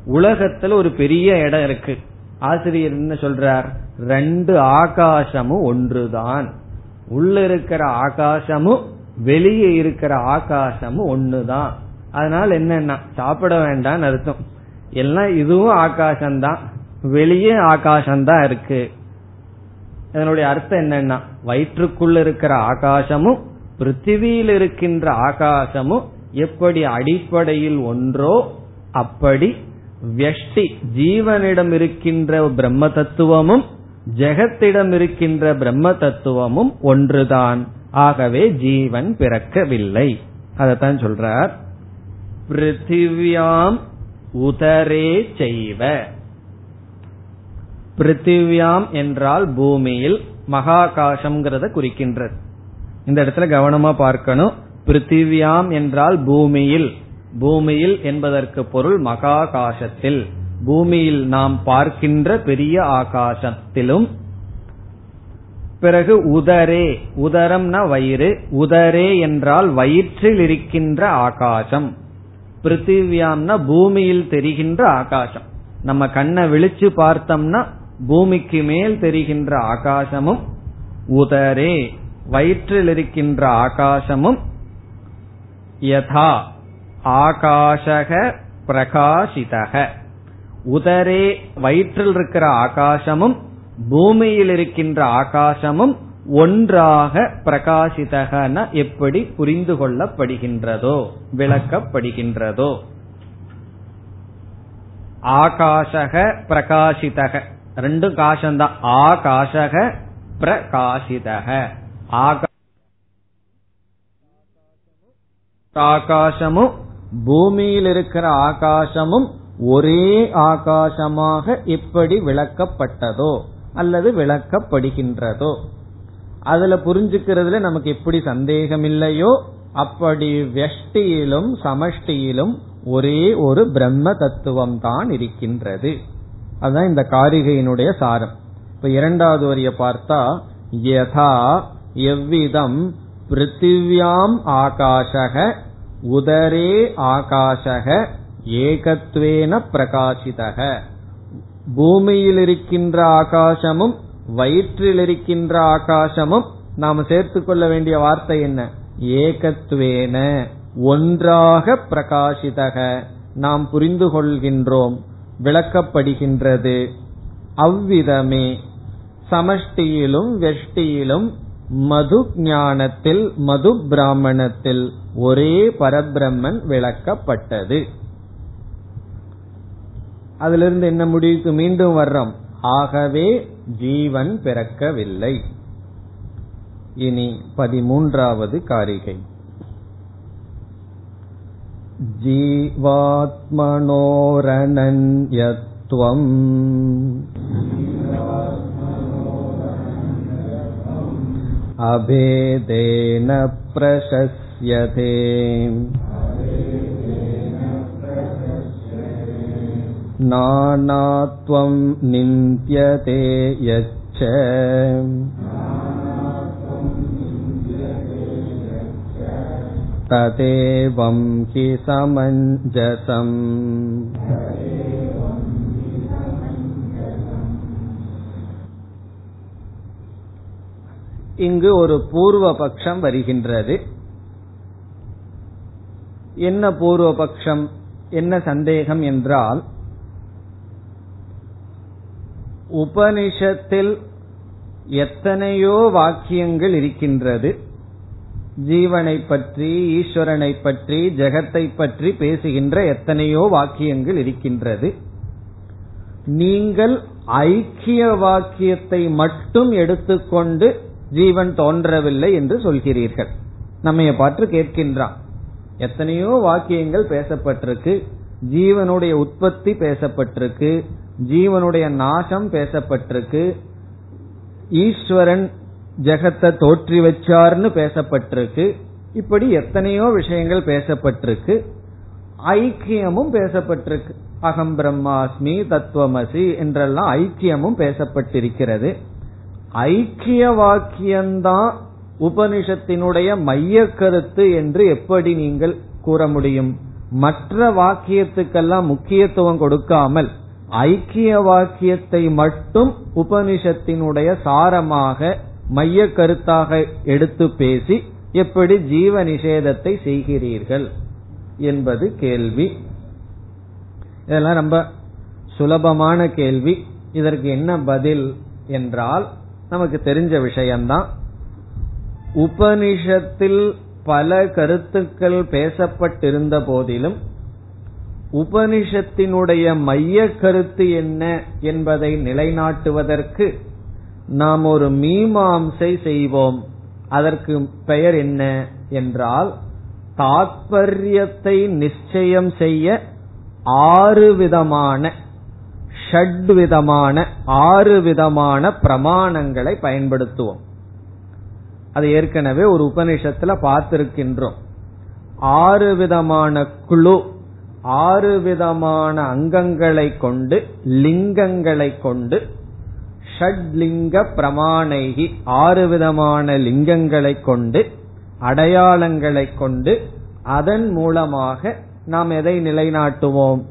உலகத்துல ஒரு பெரிய இடம் இருக்கு. ஆசிரியர் என்ன சொல்றார்? ரெண்டு ஆகாசமும் ஒன்றுதான். உள்ள இருக்கிற ஆகாசமும் வெளியே இருக்கிற ஆகாசமும் ஒண்ணுதான். அதனால என்னன்னா சாப்பிட வேண்டாம்னு அர்த்தம். எல்லாம் இதுவும் ஆகாசம்தான். வெளியே ஆகாசம்தான் இருக்கு. இதனுடைய அர்த்தம் என்னன்னா வயிற்றுக்குள்ள இருக்கிற ஆகாசமும் பிருத்திவியில் இருக்கின்ற ஆகாசமும் எப்படி அடிப்படையில் ஒன்றோ அப்படி வியஷ்டி ஜீவனிடம் இருக்கின்ற பிரம்ம தத்துவமும் ஜெகத்திடம் இருக்கின்ற பிரம்ம தத்துவமும் ஒன்றுதான். ஆகவே ஜீவன் பிறக்கவில்லை. அதத்தான் சொல்றார். பிருத்திவியாம் உதரே செய்வ. பிருத்திவியாம் என்றால் பூமியில் மகாகாசம்ங்கிறத குறிக்கின்றது. இந்த இடத்துல கவனமா பார்க்கணும். பிருத்திவியாம் என்றால் பூமியில். பூமியில் என்பதற்கு பொருள் மகாகாசத்தில். பூமியில் நாம் பார்க்கின்ற பெரிய ஆகாசத்திலும் பிறகு உதரே உதரம்னா வயிறு உதரே என்றால் வயிற்றில் இருக்கின்ற ஆகாசம். பிருத்திவியாம்னா பூமியில் தெரிகின்ற ஆகாசம். நம்ம கண்ணை விழிச்சு பார்த்தோம்னா பூமிக்கு மேல் தெரிகின்ற ஆகாசமும் உதரே வயிற்றில் இருக்கின்ற ஆகாசமும் யதா ஆகாஷக பிரகாசிதக உதரே வயிற்றில் இருக்கிற ஆகாசமும் பூமியில் இருக்கின்ற ஆகாசமும் ஒன்றாக பிரகாசிதகன எப்படி புரிந்து கொள்ளப்படுகின்றதோ விளக்கப்படுகின்றதோ. ஆகாஷக பிரகாசிதக ரெண்டும் காசம்தான் ஆகாஷக பிரகாசிதக ஆகாசமும் பூமியில் இருக்கிற ஆகாசமும் ஒரே ஆகாசமாக எப்படி விளக்கப்பட்டதோ அல்லது விளக்கப்படுகின்றதோ. அதுல புரிஞ்சுக்கிறதுல நமக்கு எப்படி சந்தேகம் இல்லையோ அப்படி வெஷ்டியிலும் சமஷ்டியிலும் ஒரே ஒரு பிரம்ம தத்துவம் தான் இருக்கின்றது. அதுதான் இந்த காரிகையினுடைய சாரம். இப்ப இரண்டாவது வரிய பார்த்தா யதா எவ்விதம் பிருத்திவியாம் ஆகாஷக உதரே ஆகாஷக ஏகத்வேன பிரகாசிதக. பூமியில் இருக்கின்ற ஆகாசமும் வயிற்றில் இருக்கின்ற ஆகாசமும் நாம் சேர்த்துக்கொள்ள வேண்டிய வார்த்தை என்ன? ஏகத்வேன ஒன்றாக பிரகாசிதக. நாம் புரிந்து கொள்கின்றோம் விளக்கப்படுகின்றது. அவ்விதமே சமஷ்டியிலும் வெஷ்டியிலும் மது ஞானத்தில் மது பிராமணத்தில் ஒரே பரபிரம்மன் விளக்கப்பட்டது. அதிலிருந்து என்ன முடிவுக்கு மீண்டும் வர்றோம் ஆகவே ஜீவன் பிறக்கவில்லை இனி பதிமூன்றாவது காரிகை जीवात्मनोरनन्यत्वम् अभेदेन प्रशस्यते नानात्वं निन्द्यते यच्च तदेवं हि समञ्जसम् இங்கு ஒரு பூர்வ பட்சம் வருகின்றது என்ன பூர்வ பட்சம் என்ன சந்தேகம் என்றால் உபனிஷத்தில் எத்தனையோ வாக்கியங்கள் இருக்கின்றது. ஜீவனை பற்றி ஈஸ்வரனை பற்றி ஜெகத்தை பற்றி பேசுகின்ற எத்தனையோ வாக்கியங்கள் இருக்கின்றது. நீங்கள் ஐக்கிய வாக்கியத்தை மட்டும் எடுத்துக்கொண்டு ஜீவன் தோன்றவில்லை என்று சொல்கிறீர்கள். நம்ம பார்த்து கேட்கின்றான். எத்தனையோ வாக்கியங்கள் பேசப்பட்டிருக்கு. ஜீவனுடைய உற்பத்தி பேசப்பட்டிருக்கு. ஜீவனுடைய நாசம் பேசப்பட்டிருக்கு. ஈஸ்வரன் ஜெகத்தை தோற்றி வச்சார்னு பேசப்பட்டிருக்கு. இப்படி எத்தனையோ விஷயங்கள் பேசப்பட்டிருக்கு. ஐக்கியமும் பேசப்பட்டிருக்கு. அகம் பிரம்மாஸ்மி தத்துவமசி என்றெல்லாம் ஐக்கியமும் பேசப்பட்டிருக்கிறது. ஐக்கிய வாக்கியம்தான் உபனிஷத்தினுடைய மைய கருத்து என்று எப்படி நீங்கள் கூற முடியும்? மற்ற வாக்கியத்துக்கெல்லாம் முக்கியத்துவம் கொடுக்காமல் ஐக்கிய வாக்கியத்தை மட்டும் உபனிஷத்தினுடைய சாரமாக மைய கருத்தாக எடுத்து பேசி எப்படி ஜீவ நிஷேதத்தை செய்கிறீர்கள் என்பது கேள்வி. இதெல்லாம் ரொம்ப சுலபமான கேள்வி. இதற்கு என்ன பதில் என்றால் நமக்கு தெரிஞ்ச விஷயம்தான். உபனிஷத்தில் பல கருத்துக்கள் பேசப்பட்டிருந்த போதிலும் உபனிஷத்தினுடைய மைய கருத்து என்ன என்பதை நிலைநாட்டுவதற்கு நாம் ஒரு மீமாம்சை செய்வோம். அதற்கு பெயர் என்ன என்றால் தாத்பரியத்தை நிச்சயம் செய்ய ஆறு விதமான ஷட் விதமான ஆறு விதமான பிரமாணங்களை பயன்படுத்துவோம். அது ஏற்கனவே ஒரு உபனிஷத்துல பார்த்திருக்கின்றோம். ஆறு விதமான குழு ஆறு விதமான அங்கங்களை கொண்டு லிங்கங்களை கொண்டு ஷட்லிங்க பிரமாணைகி ஆறு விதமான லிங்கங்களை கொண்டு அடையாளங்களை கொண்டு அதன் மூலமாக நாம் எதை நிலைநாட்டுவோம்?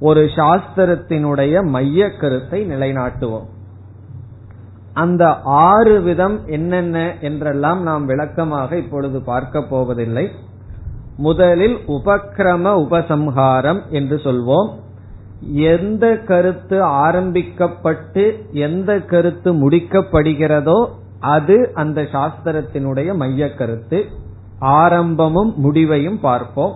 ஒரு சாஸ்திரத்தினுடைய மைய கருத்தை நிலைநாட்டுவோம். அந்த ஆறு விதம் என்னென்ன என்றெல்லாம் நாம் விளக்கமாக இப்பொழுது பார்க்க போவதில்லை. முதலில் உபக்கிரம உபசம்ஹாரம் என்று சொல்வோம். எந்த கருத்து ஆரம்பிக்கப்பட்டு எந்த கருத்து முடிக்கப்படுகிறதோ அது அந்த சாஸ்திரத்தினுடைய மைய கருத்து. ஆரம்பமும் முடிவையும் பார்ப்போம்.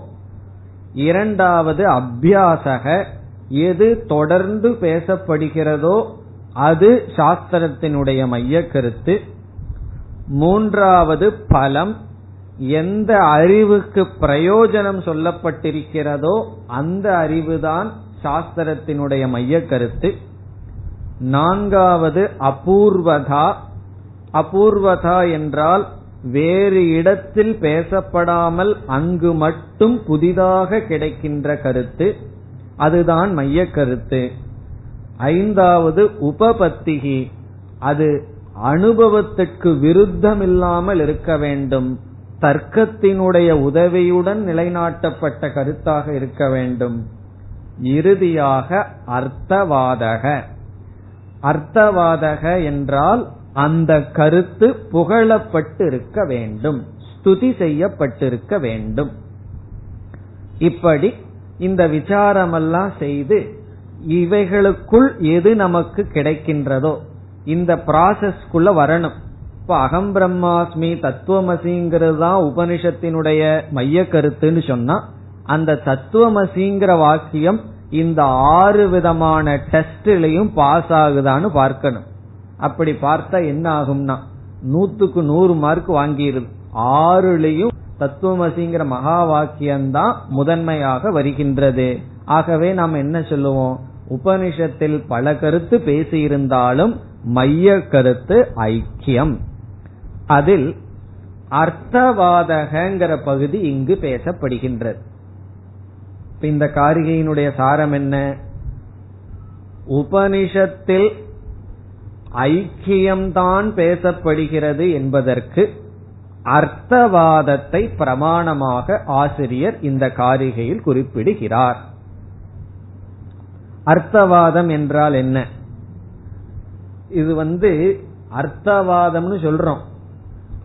இரண்டாவது அபியாசக எது தொடர்ந்து பேசப்படுகிறதோ அது சாஸ்திரத்தினுடைய மைய கருத்து. மூன்றாவது பலம் எந்த அறிவுக்கு பிரயோஜனம் சொல்லப்பட்டிருக்கிறதோ அந்த அறிவுதான் சாஸ்திரத்தினுடைய மைய கருத்து நான்காவது அபூர்வதா. அபூர்வதா என்றால் வேறு இடத்தில் பேசப்படாமல் அங்கு மட்டும் புதிதாக கிடைக்கின்ற கருத்து. அதுதான் மைய கருத்து ஐந்தாவது உபபத்திகி. அது அனுபவத்திற்கு விருத்தமில்லாமல் இருக்க வேண்டும். தர்க்கத்தினுடைய உதவியுடன் நிலைநாட்டப்பட்ட கருத்தாக இருக்க வேண்டும். இறுதியாக அர்த்தவாதக. அர்த்தவாதக என்றால் அந்த கருத்து புகழப்பட்டு இருக்க வேண்டும் ஸ்துதி செய்யப்பட்டிருக்க வேண்டும். இப்படி இந்த விசாரமெல்லாம் செய்து இவைகளுக்குள் எது நமக்கு கிடைக்கின்றதோ இந்த ப்ராசஸ்குள்ள வரணும். இப்ப அகம் பிரம்மாஸ்மி தத்துவமசிங்கிறது தான் உபனிஷத்தினுடைய மைய கருத்துன்னு சொன்னா அந்த தத்துவமசிங்கிற வாக்கியம் இந்த ஆறு விதமான டெஸ்ட்லயும் பாஸ் ஆகுதான்னு பார்க்கணும். அப்படி பார்த்தா என்ன ஆகும்னா நூத்துக்கு நூறு மார்க் வாங்கிடுது ஆறுலயும் தத்துவமசிங்கிற மகா வாக்கியம்தான் முதன்மையாக வருகின்றது. ஆகவே நாம் என்ன சொல்லுவோம்? உபனிஷத்தில் பல கருத்து பேசியிருந்தாலும் மைய கருத்து ஐக்கியம். அதில் அர்த்தவாதகங்கிற பகுதி இங்கு பேசப்படுகின்றது. இந்த காரிகையினுடைய சாரம் என்ன? உபனிஷத்தில் ஐக்கியம்தான் பேசப்படுகிறது என்பதற்கு அர்த்தவாதத்தை பிரமாணமாக ஆசிரியர் இந்த காரிகையில் குறிப்பிடுகிறார். அர்த்தவாதம் என்றால் என்ன? இது வந்து அர்த்தவாதம்னு சொல்றோம்.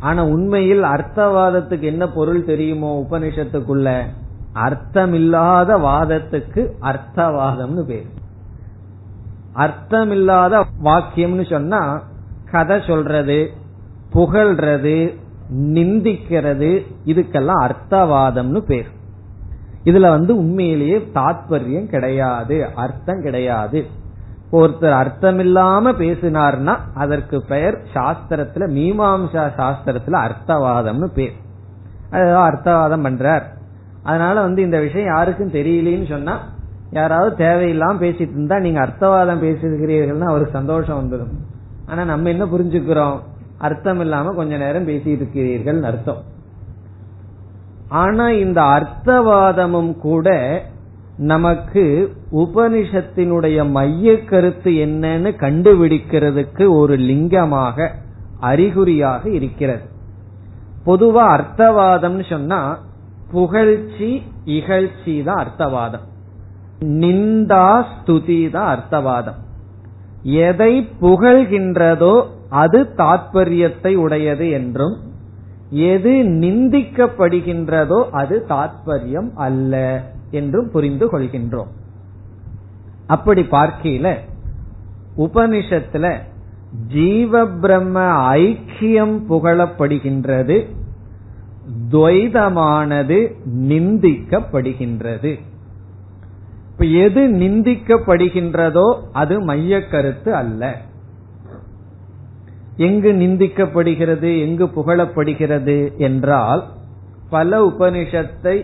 ஆனா உண்மையில் அர்த்தவாதத்துக்கு என்ன பொருள் தெரியுமோ உபனிஷத்துக்குள்ள? அர்த்தமில்லாத வாதத்துக்கு அர்த்தவாதம்னு பேர். அர்த்தமில்லாத வாக்கியம்னு சொன்னா கதை சொல்றது புகழ்றது நிந்திக்கிறது இதுக்கெல்லாம் அர்த்தவாதம்னு பேர். இதுல வந்து உண்மையிலேயே தாத்பரியம் கிடையாது அர்த்தம் கிடையாது. ஒருத்தர் அர்த்தமில்லாம பேசினார்னா அதற்கு பெயர் சாஸ்திரத்துல மீமாம்சா சாஸ்திரத்துல அர்த்தவாதம்னு பேர். அர்த்தவாதம் பண்றார். அதனால வந்து இந்த விஷயம் யாருக்கும் தெரியலன்னு சொன்னா யாராவது தேவையில்லாம பேசிட்டு இருந்தா நீங்க அர்த்தவாதம் பேசியிருக்கிறீர்கள்னா அவருக்கு சந்தோஷம் வந்துடும். ஆனா நம்ம என்ன புரிஞ்சுக்கிறோம்? அர்த்தம் இல்லாம கொஞ்ச நேரம் பேசியிருக்கிறீர்கள் இருக்கிறீர்கள் அர்த்தம். ஆனா இந்த அர்த்தவாதமும் கூட நமக்கு உபனிஷத்தினுடைய மைய கருத்து என்னன்னு கண்டுபிடிக்கிறதுக்கு ஒரு லிங்கமாக அறிகுறியாக இருக்கிறது. பொதுவா அர்த்தவாதம்னு சொன்னா புகழ்ச்சி இகழ்ச்சி தான் அர்த்தவாதம். நிந்தா ஸ்துதி தான் அர்த்தவாதம். எதை புகழ்கின்றதோ அது தாத்பரியத்தை உடையது என்றும் எது நிந்திக்கப்படுகின்றதோ அது தாத்பரியம் அல்ல. என்றும் புரிந்து கொள்கின்றோம். அப்படி பார்க்கையில உபனிஷத்துல ஜீவ பிரம்ம ஐக்கியம் புகழப்படுகின்றது துவைதமானது நிந்திக்கப்படுகின்றது. இப்ப எது நிந்திக்கப்படுகின்றதோ அது மைய கருத்து அல்ல. எங்கு நிந்திக்கப்படுகிறது எங்கு புகழப்படுகிறது என்றால் பல உபனிஷத்தை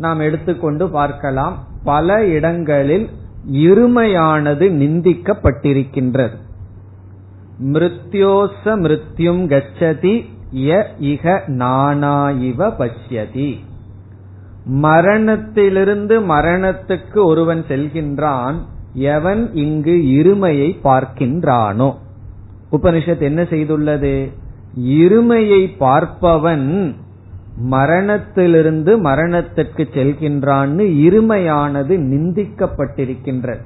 நாம் எடுத்துக்கொண்டு பார்க்கலாம். பல இடங்களில் இருமையானது நிந்திக்கப்பட்டிருக்கின்றது. மிருத்யோச மிருத்யும் கச்சதி ய இக நானா இவ பஷ்யதி. மரணத்திலிருந்து மரணத்துக்கு ஒருவன் செல்கின்றான் எவன் இங்கு இருமையை பார்க்கின்றானோ. உபனிஷத் என்ன செய்துள்ளது? இருமையை பார்ப்பவன் மரணத்திலிருந்து மரணத்திற்கு செல்கின்றான்னு இருமையானது நிந்திக்கப்பட்டிருக்கின்றது.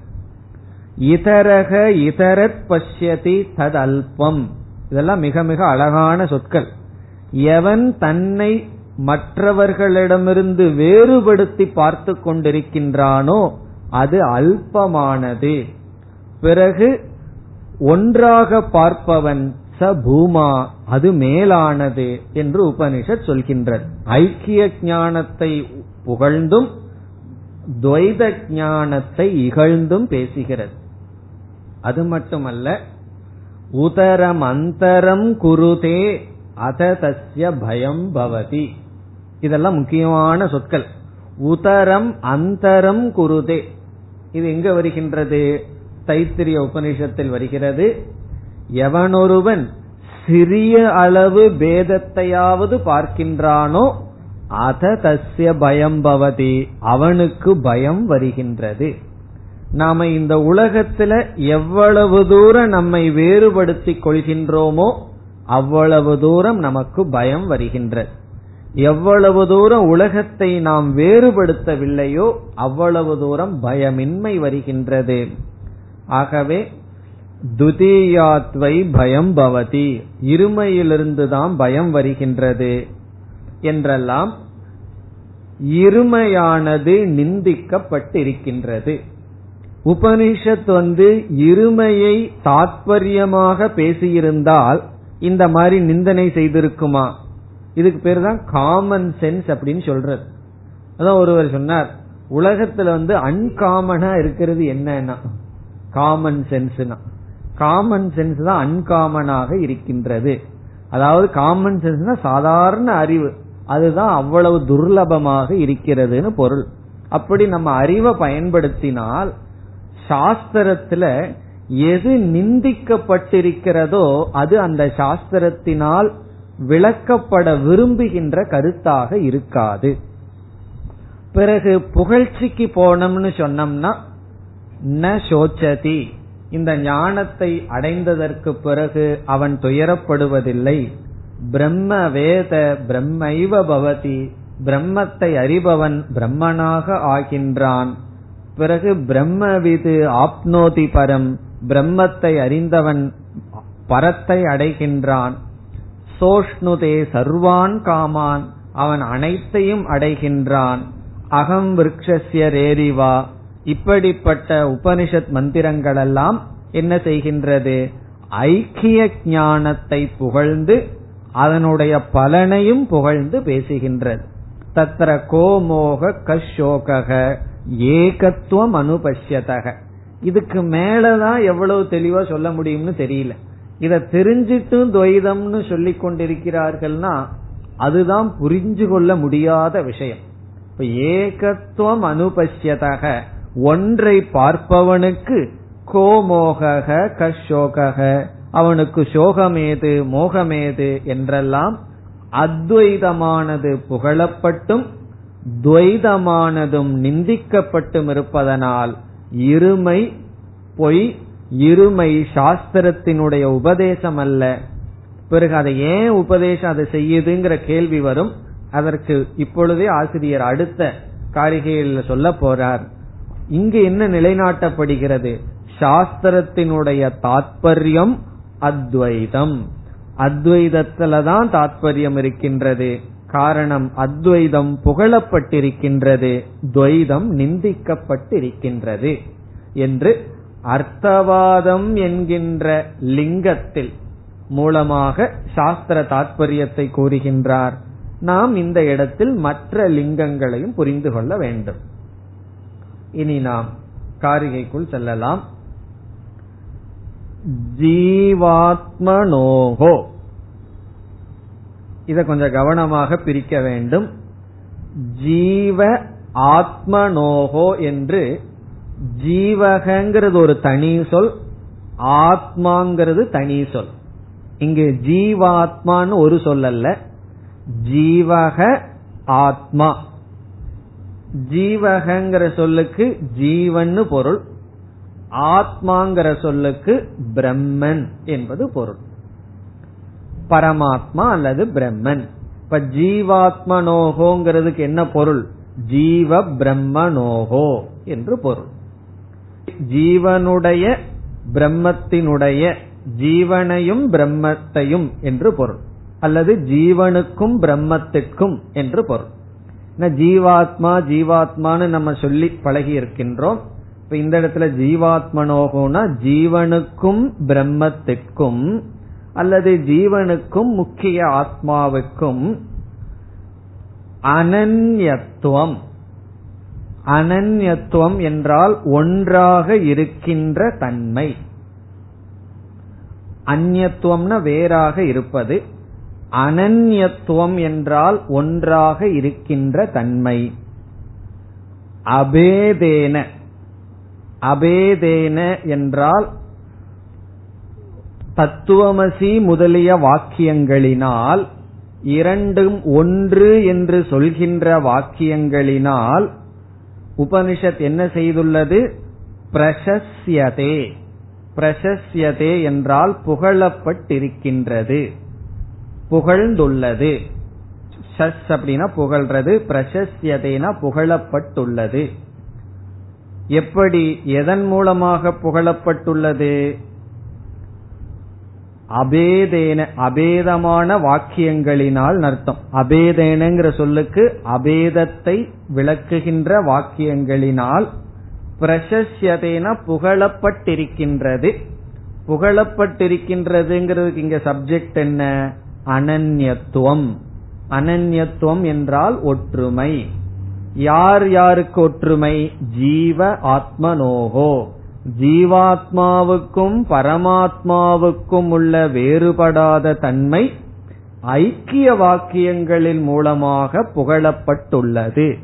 இதரக இதரத் பஷ்யதி தத் அல்பம் இதெல்லாம் மிக மிக அழகான சொற்கள். எவன் தன்னை மற்றவர்களிடமிருந்து வேறுபடுத்தி பார்த்து கொண்டிருக்கின்றானோ அது அல்பமானது. பிறகு ஒன்றாக பார்ப்பவன் ச பூமா அது மேலானது என்று உபனிஷத் சொல்கின்றது. ஐக்கிய ஞானத்தை புகழ்ந்தும் துவைத ஞானத்தை இகழ்ந்தும் பேசுகிறது. அது மட்டுமல்ல உதரம் அந்தரம் குருதே அததஸ்ய பயம் பவதி. இதெல்லாம் முக்கியமான சொற்கள். உதரம் அந்தரம் குருதே. இது எங்க வருகின்றது? தைத்திரிய உபனிஷத்தில் வருகிறது. எவனொருவன் சிறிய அளவு பேதத்தையாவது பார்க்கின்றானோ அத தஸ்ய பயம் பவதி அவனுக்கு பயம் வருகின்றது. நாம இந்த உலகத்துல எவ்வளவு தூரம் நம்மை வேறுபடுத்திக் கொள்கின்றோமோ அவ்வளவு தூரம் நமக்கு பயம் வருகின்றது. எவ்வளவு தூரம் உலகத்தை நாம் வேறுபடுத்தவில்லையோ அவ்வளவு தூரம் பயமின்மை வருகின்றது. ஆகவே துதியாத்வை பயம் பவதி. இருமையிலிருந்துதான் பயம் வருகின்றது என்றெல்லாம் இருமையானது நிந்திக்கப்பட்டிருக்கின்றது. உபனிஷத் வந்து இருமையை தாத்பரியமாக பேசியிருந்தால் இந்த மாதிரி நிந்தனை செய்திருக்குமா? இதுக்கு பேர் தான் காமன் சென்ஸ் அப்படின்னு சொல்றது. அதான் ஒருவர் சொன்னார் உலகத்துல வந்து அன்காமனா இருக்கிறது என்னன்னா காமன் சென்ஸ்னா காமன் சென்ஸ் தான் அன்காமனாக இருக்கின்றது. அதாவது காமன் சென்ஸ்னா சாதாரண அறிவு. அதுதான் அவ்வளவு துர்லபமாக இருக்கிறதுன்னு பொருள். அப்படி நம்ம அறிவை பயன்படுத்தினால் சாஸ்திரத்துல எது நிந்திக்கப்பட்டிருக்கிறதோ அது அந்த சாஸ்திரத்தினால் விளக்கப்பட விரும்புகின்ற கருத்தாக இருக்காது. பிறகு புகழ்ச்சிக்கு போனோம்னு சொன்னோம்னா ந சோச்சதி. இந்த ஞானத்தை அடைந்ததற்கு பிறகு அவன் துயரப்படுவதில்லை. பிரம்ம வேத பிரம்மைவ பவதி பிரம்மத்தை அறிபவன் பிரம்மனாக ஆகின்றான். பிறகு பிரம்மவிது ஆப்னோதி பரம் பிரம்மத்தை அறிந்தவன் பரத்தை அடைகின்றான். சோஷ்ணுதே சர்வான் காமான் அவன் அனைத்தையும் அடைகின்றான். அகம் விரக்ஷஸ்ய ரேரிவா இப்படிப்பட்ட உபனிஷத் மந்திரங்கள் எல்லாம் என்ன செய்கின்றது? ஐக்கிய ஞானத்தை புகழ்ந்து அதனுடைய பலனையும் புகழ்ந்து பேசுகின்றது. தத்திர கோமோக கஷோக ஏகத்துவம் அனுபஷ்யதக. இதுக்கு மேலதான் எவ்வளவு தெளிவா சொல்ல முடியும்னு தெரியல. இத தெரிஞ்சிட்டும் துவைதம்னு சொல்லி கொண்டிருக்கிறார்கள்னா அதுதான் புரிஞ்சு கொள்ள முடியாத விஷயம். இப்ப ஏகத்துவம் அனுபஷ்யதக ஒன்றை பார்ப்பவனுக்கு கோமோக கஷோக அவனுக்கு சோகமேது மோகமேது என்றெல்லாம் அத்வைதமானது புகழப்பட்டும் துவைதமானதும் நிந்திக்கப்பட்டும் இருப்பதனால் இருமை பொய் இருமை சாஸ்திரத்தினுடைய உபதேசம் அல்ல பிறகு அதை ஏன் உபதேசம் அதை செய்யுதுங்கிற கேள்வி வரும். அதற்கு இப்பொழுதே ஆசிரியர் அடுத்த காரிகையில் சொல்ல போறார். இங்கு என்ன நிலைநாட்டப்படுகிறது? சாஸ்திரத்தினுடைய தாத்பரியம் அத்வைதம். அத்வைதத்துலதான் தாத்பரியம் இருக்கின்றது. காரணம் அத்வைதம் புகழப்பட்டிருக்கின்றது. துவைதம் நிந்திக்கப்பட்டிருக்கின்றது என்று அர்த்தவாதம் என்கின்ற லிங்கத்தில் மூலமாக சாஸ்திர தாத்பரியத்தை கூறுகின்றார். நாம் இந்த இடத்தில் மற்ற லிங்கங்களையும் புரிந்து கொள்ள வேண்டும். இனி நாம் காரிகைக்குள் செல்லலாம். ஜீவாத்மனோகோ. இதை கொஞ்சம் கவனமாக பிரிக்க வேண்டும். ஜீவ ஆத்மனோகோ என்று ஜீவகங்கிறது ஒரு தனி சொல் ஆத்மாங்கிறது தனி சொல். இங்கு ஜீவாத்மான்னு ஒரு சொல் அல்ல ஜீவக ஆத்மா. ஜீவகங்கிற சொல்லுக்கு ஜீவன் பொருள் ஆத்மாங்கிற சொல்லுக்கு பிரம்மன் என்பது பொருள். பரமாத்மா அல்லது பிரம்மன். இப்ப ஜீவாத்மனோகோங்கிறதுக்கு என்ன பொருள்? ஜீவ பிரம்மனோகோ என்று பொருள். ஜீவனுடைய பிரம்மத்தினுடைய ஜீவனையும் பிரம்மத்தையும் என்று பொருள். அல்லது ஜீவனுக்கும் பிரம்மத்திற்கும் என்று பொருள். ஜீவாத்மா ஜீவாத்மான்னு நம்ம சொல்லி பழகி இருக்கின்றோம். இப்ப இந்த இடத்துல ஜீவாத்மனோகோனா ஜீவனுக்கும் பிரம்மத்திற்கும் அல்லது ஜீவனுக்கும் முக்கிய ஆத்மாவுக்கும் அனன்யத்துவம். அனன்யத்துவம் என்றால் ஒன்றாக இருக்கின்ற தன்மை. அந்நத்துவம்னா வேறாக இருப்பது. அனன்யத்துவம் என்றால் ஒன்றாக இருக்கின்ற தன்மை. அபேதேன. அபேதேன என்றால் தத்துவமசி முதலிய வாக்கியங்களினால் இரண்டும் ஒன்று என்று சொல்கின்ற வாக்கியங்களினால் உபனிஷத் என்ன செய்துள்ளது? பிரசஸ்யதே. பிரசஸ்யதே என்றால் புகழப்பட்டிருக்கின்றது. புகழ்ந்துள்ளது. சஸ் அப்படின்னா புகழ்றது பிரசஸ்யதேனா புகழப்பட்டுள்ளது. எப்படி எதன் மூலமாக புகழப்பட்டுள்ளது? அபேதேன அபேதமான வாக்கியங்களினால் அர்த்தம். அபேதேனங்கிற சொல்லுக்கு அபேதத்தை விளக்குகின்ற வாக்கியங்களினால் பிரசஸ்யதேன புகழப்பட்டிருக்கின்றது. புகழப்பட்டிருக்கின்றதுங்கிறதுக்கு இங்க சப்ஜெக்ட் என்ன? அனன்யத்துவம். அனன்யத்துவம் என்றால் ஒற்றுமை. யார் யாருக்கு ஒற்றுமை? ஜீவ ஆத்மனோகோ. ஜீவாத்மாவுக்கும் பரமாத்மாவுக்கும் உள்ள வேறுபடாத தன்மை ஐக்கிய வாக்கியங்களின் மூலமாக புகழப்பட்டுள்ளது.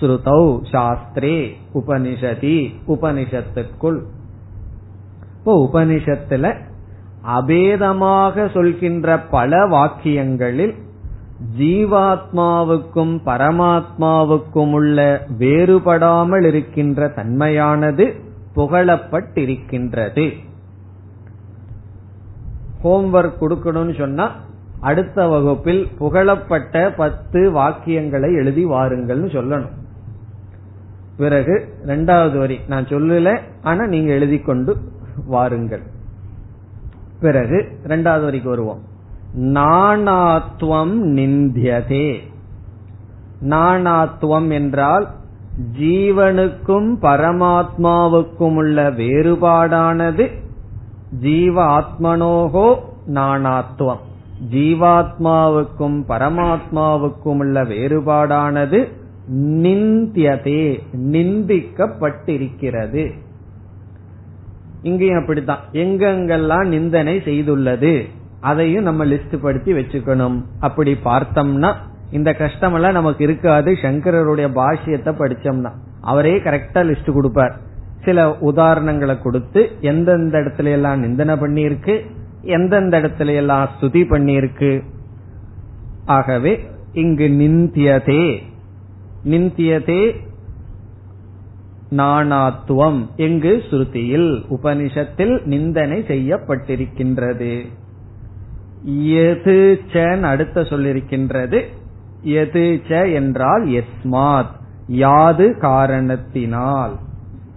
ஸ்ருதௌ சாஸ்திரே உபனிஷதி உபனிஷத்துக்குள். இப்போ உபனிஷத்துல அபேதமாக சொல்கின்ற பல வாக்கியங்களில் ஜீவாத்மாவுக்கும் பரமாத்மாவுக்கும் உள்ள வேறுபடாமல் இருக்கின்ற தன்மையானது புகழப்பட்டிருக்கின்றது. ஹோம்ஒர்க் கொடுக்கணும்னு சொன்னா அடுத்த வகுப்பில் புகழப்பட்ட பத்து வாக்கியங்களை எழுதி வாருங்கள்னு சொல்லணும். பிறகு ரெண்டாவது வரி. நான் சொல்லல ஆனா நீங்க எழுதி கொண்டு வாருங்கள். பிறகு ரெண்டாவது வரைக்கும் வருவோம். நாணாத்துவம் நிந்தியதே. நாணாத்துவம் என்றால் ஜீவனுக்கும் பரமாத்மாவுக்கும் உள்ள வேறுபாடானது ஜீவ ஆத்மனோகோ நாணாத்துவம் ஜீவாத்மாவுக்கும் பரமாத்மாவுக்கும் உள்ள வேறுபாடானது நிந்தியதே நிந்திக்கப்பட்டிருக்கிறது. இங்கேயும் அப்படித்தான். எங்கெங்கெல்லாம் நிந்தனை செய்துள்ளது அதையும் நம்ம லிஸ்ட் படுத்தி வச்சுக்கணும். அப்படி பார்த்தோம்னா இந்த கஷ்டம் எல்லாம் நமக்கு இருக்காது. சங்கரருடைய பாஷ்யத்தை படிச்சோம்னா அவரே கரெக்டா லிஸ்ட் கொடுப்பார். சில உதாரணங்களை கொடுத்து எந்தெந்த இடத்துல எல்லாம் நிந்தனை பண்ணியிருக்கு எந்தெந்த இடத்துல எல்லாம் ஸ்துதி பண்ணியிருக்கு. ஆகவே இங்கு நிந்தியதே. நிந்தியதே நாணாத்துவம். எங்கு? ஸ்ருதியில் உபனிஷத்தில் நிந்தனை செய்யப்பட்டிருக்கின்றது. எது அடுத்த சொல்லிருக்கின்றது. எது என்றால் எஸ்மாத். யாது காரணத்தினால்.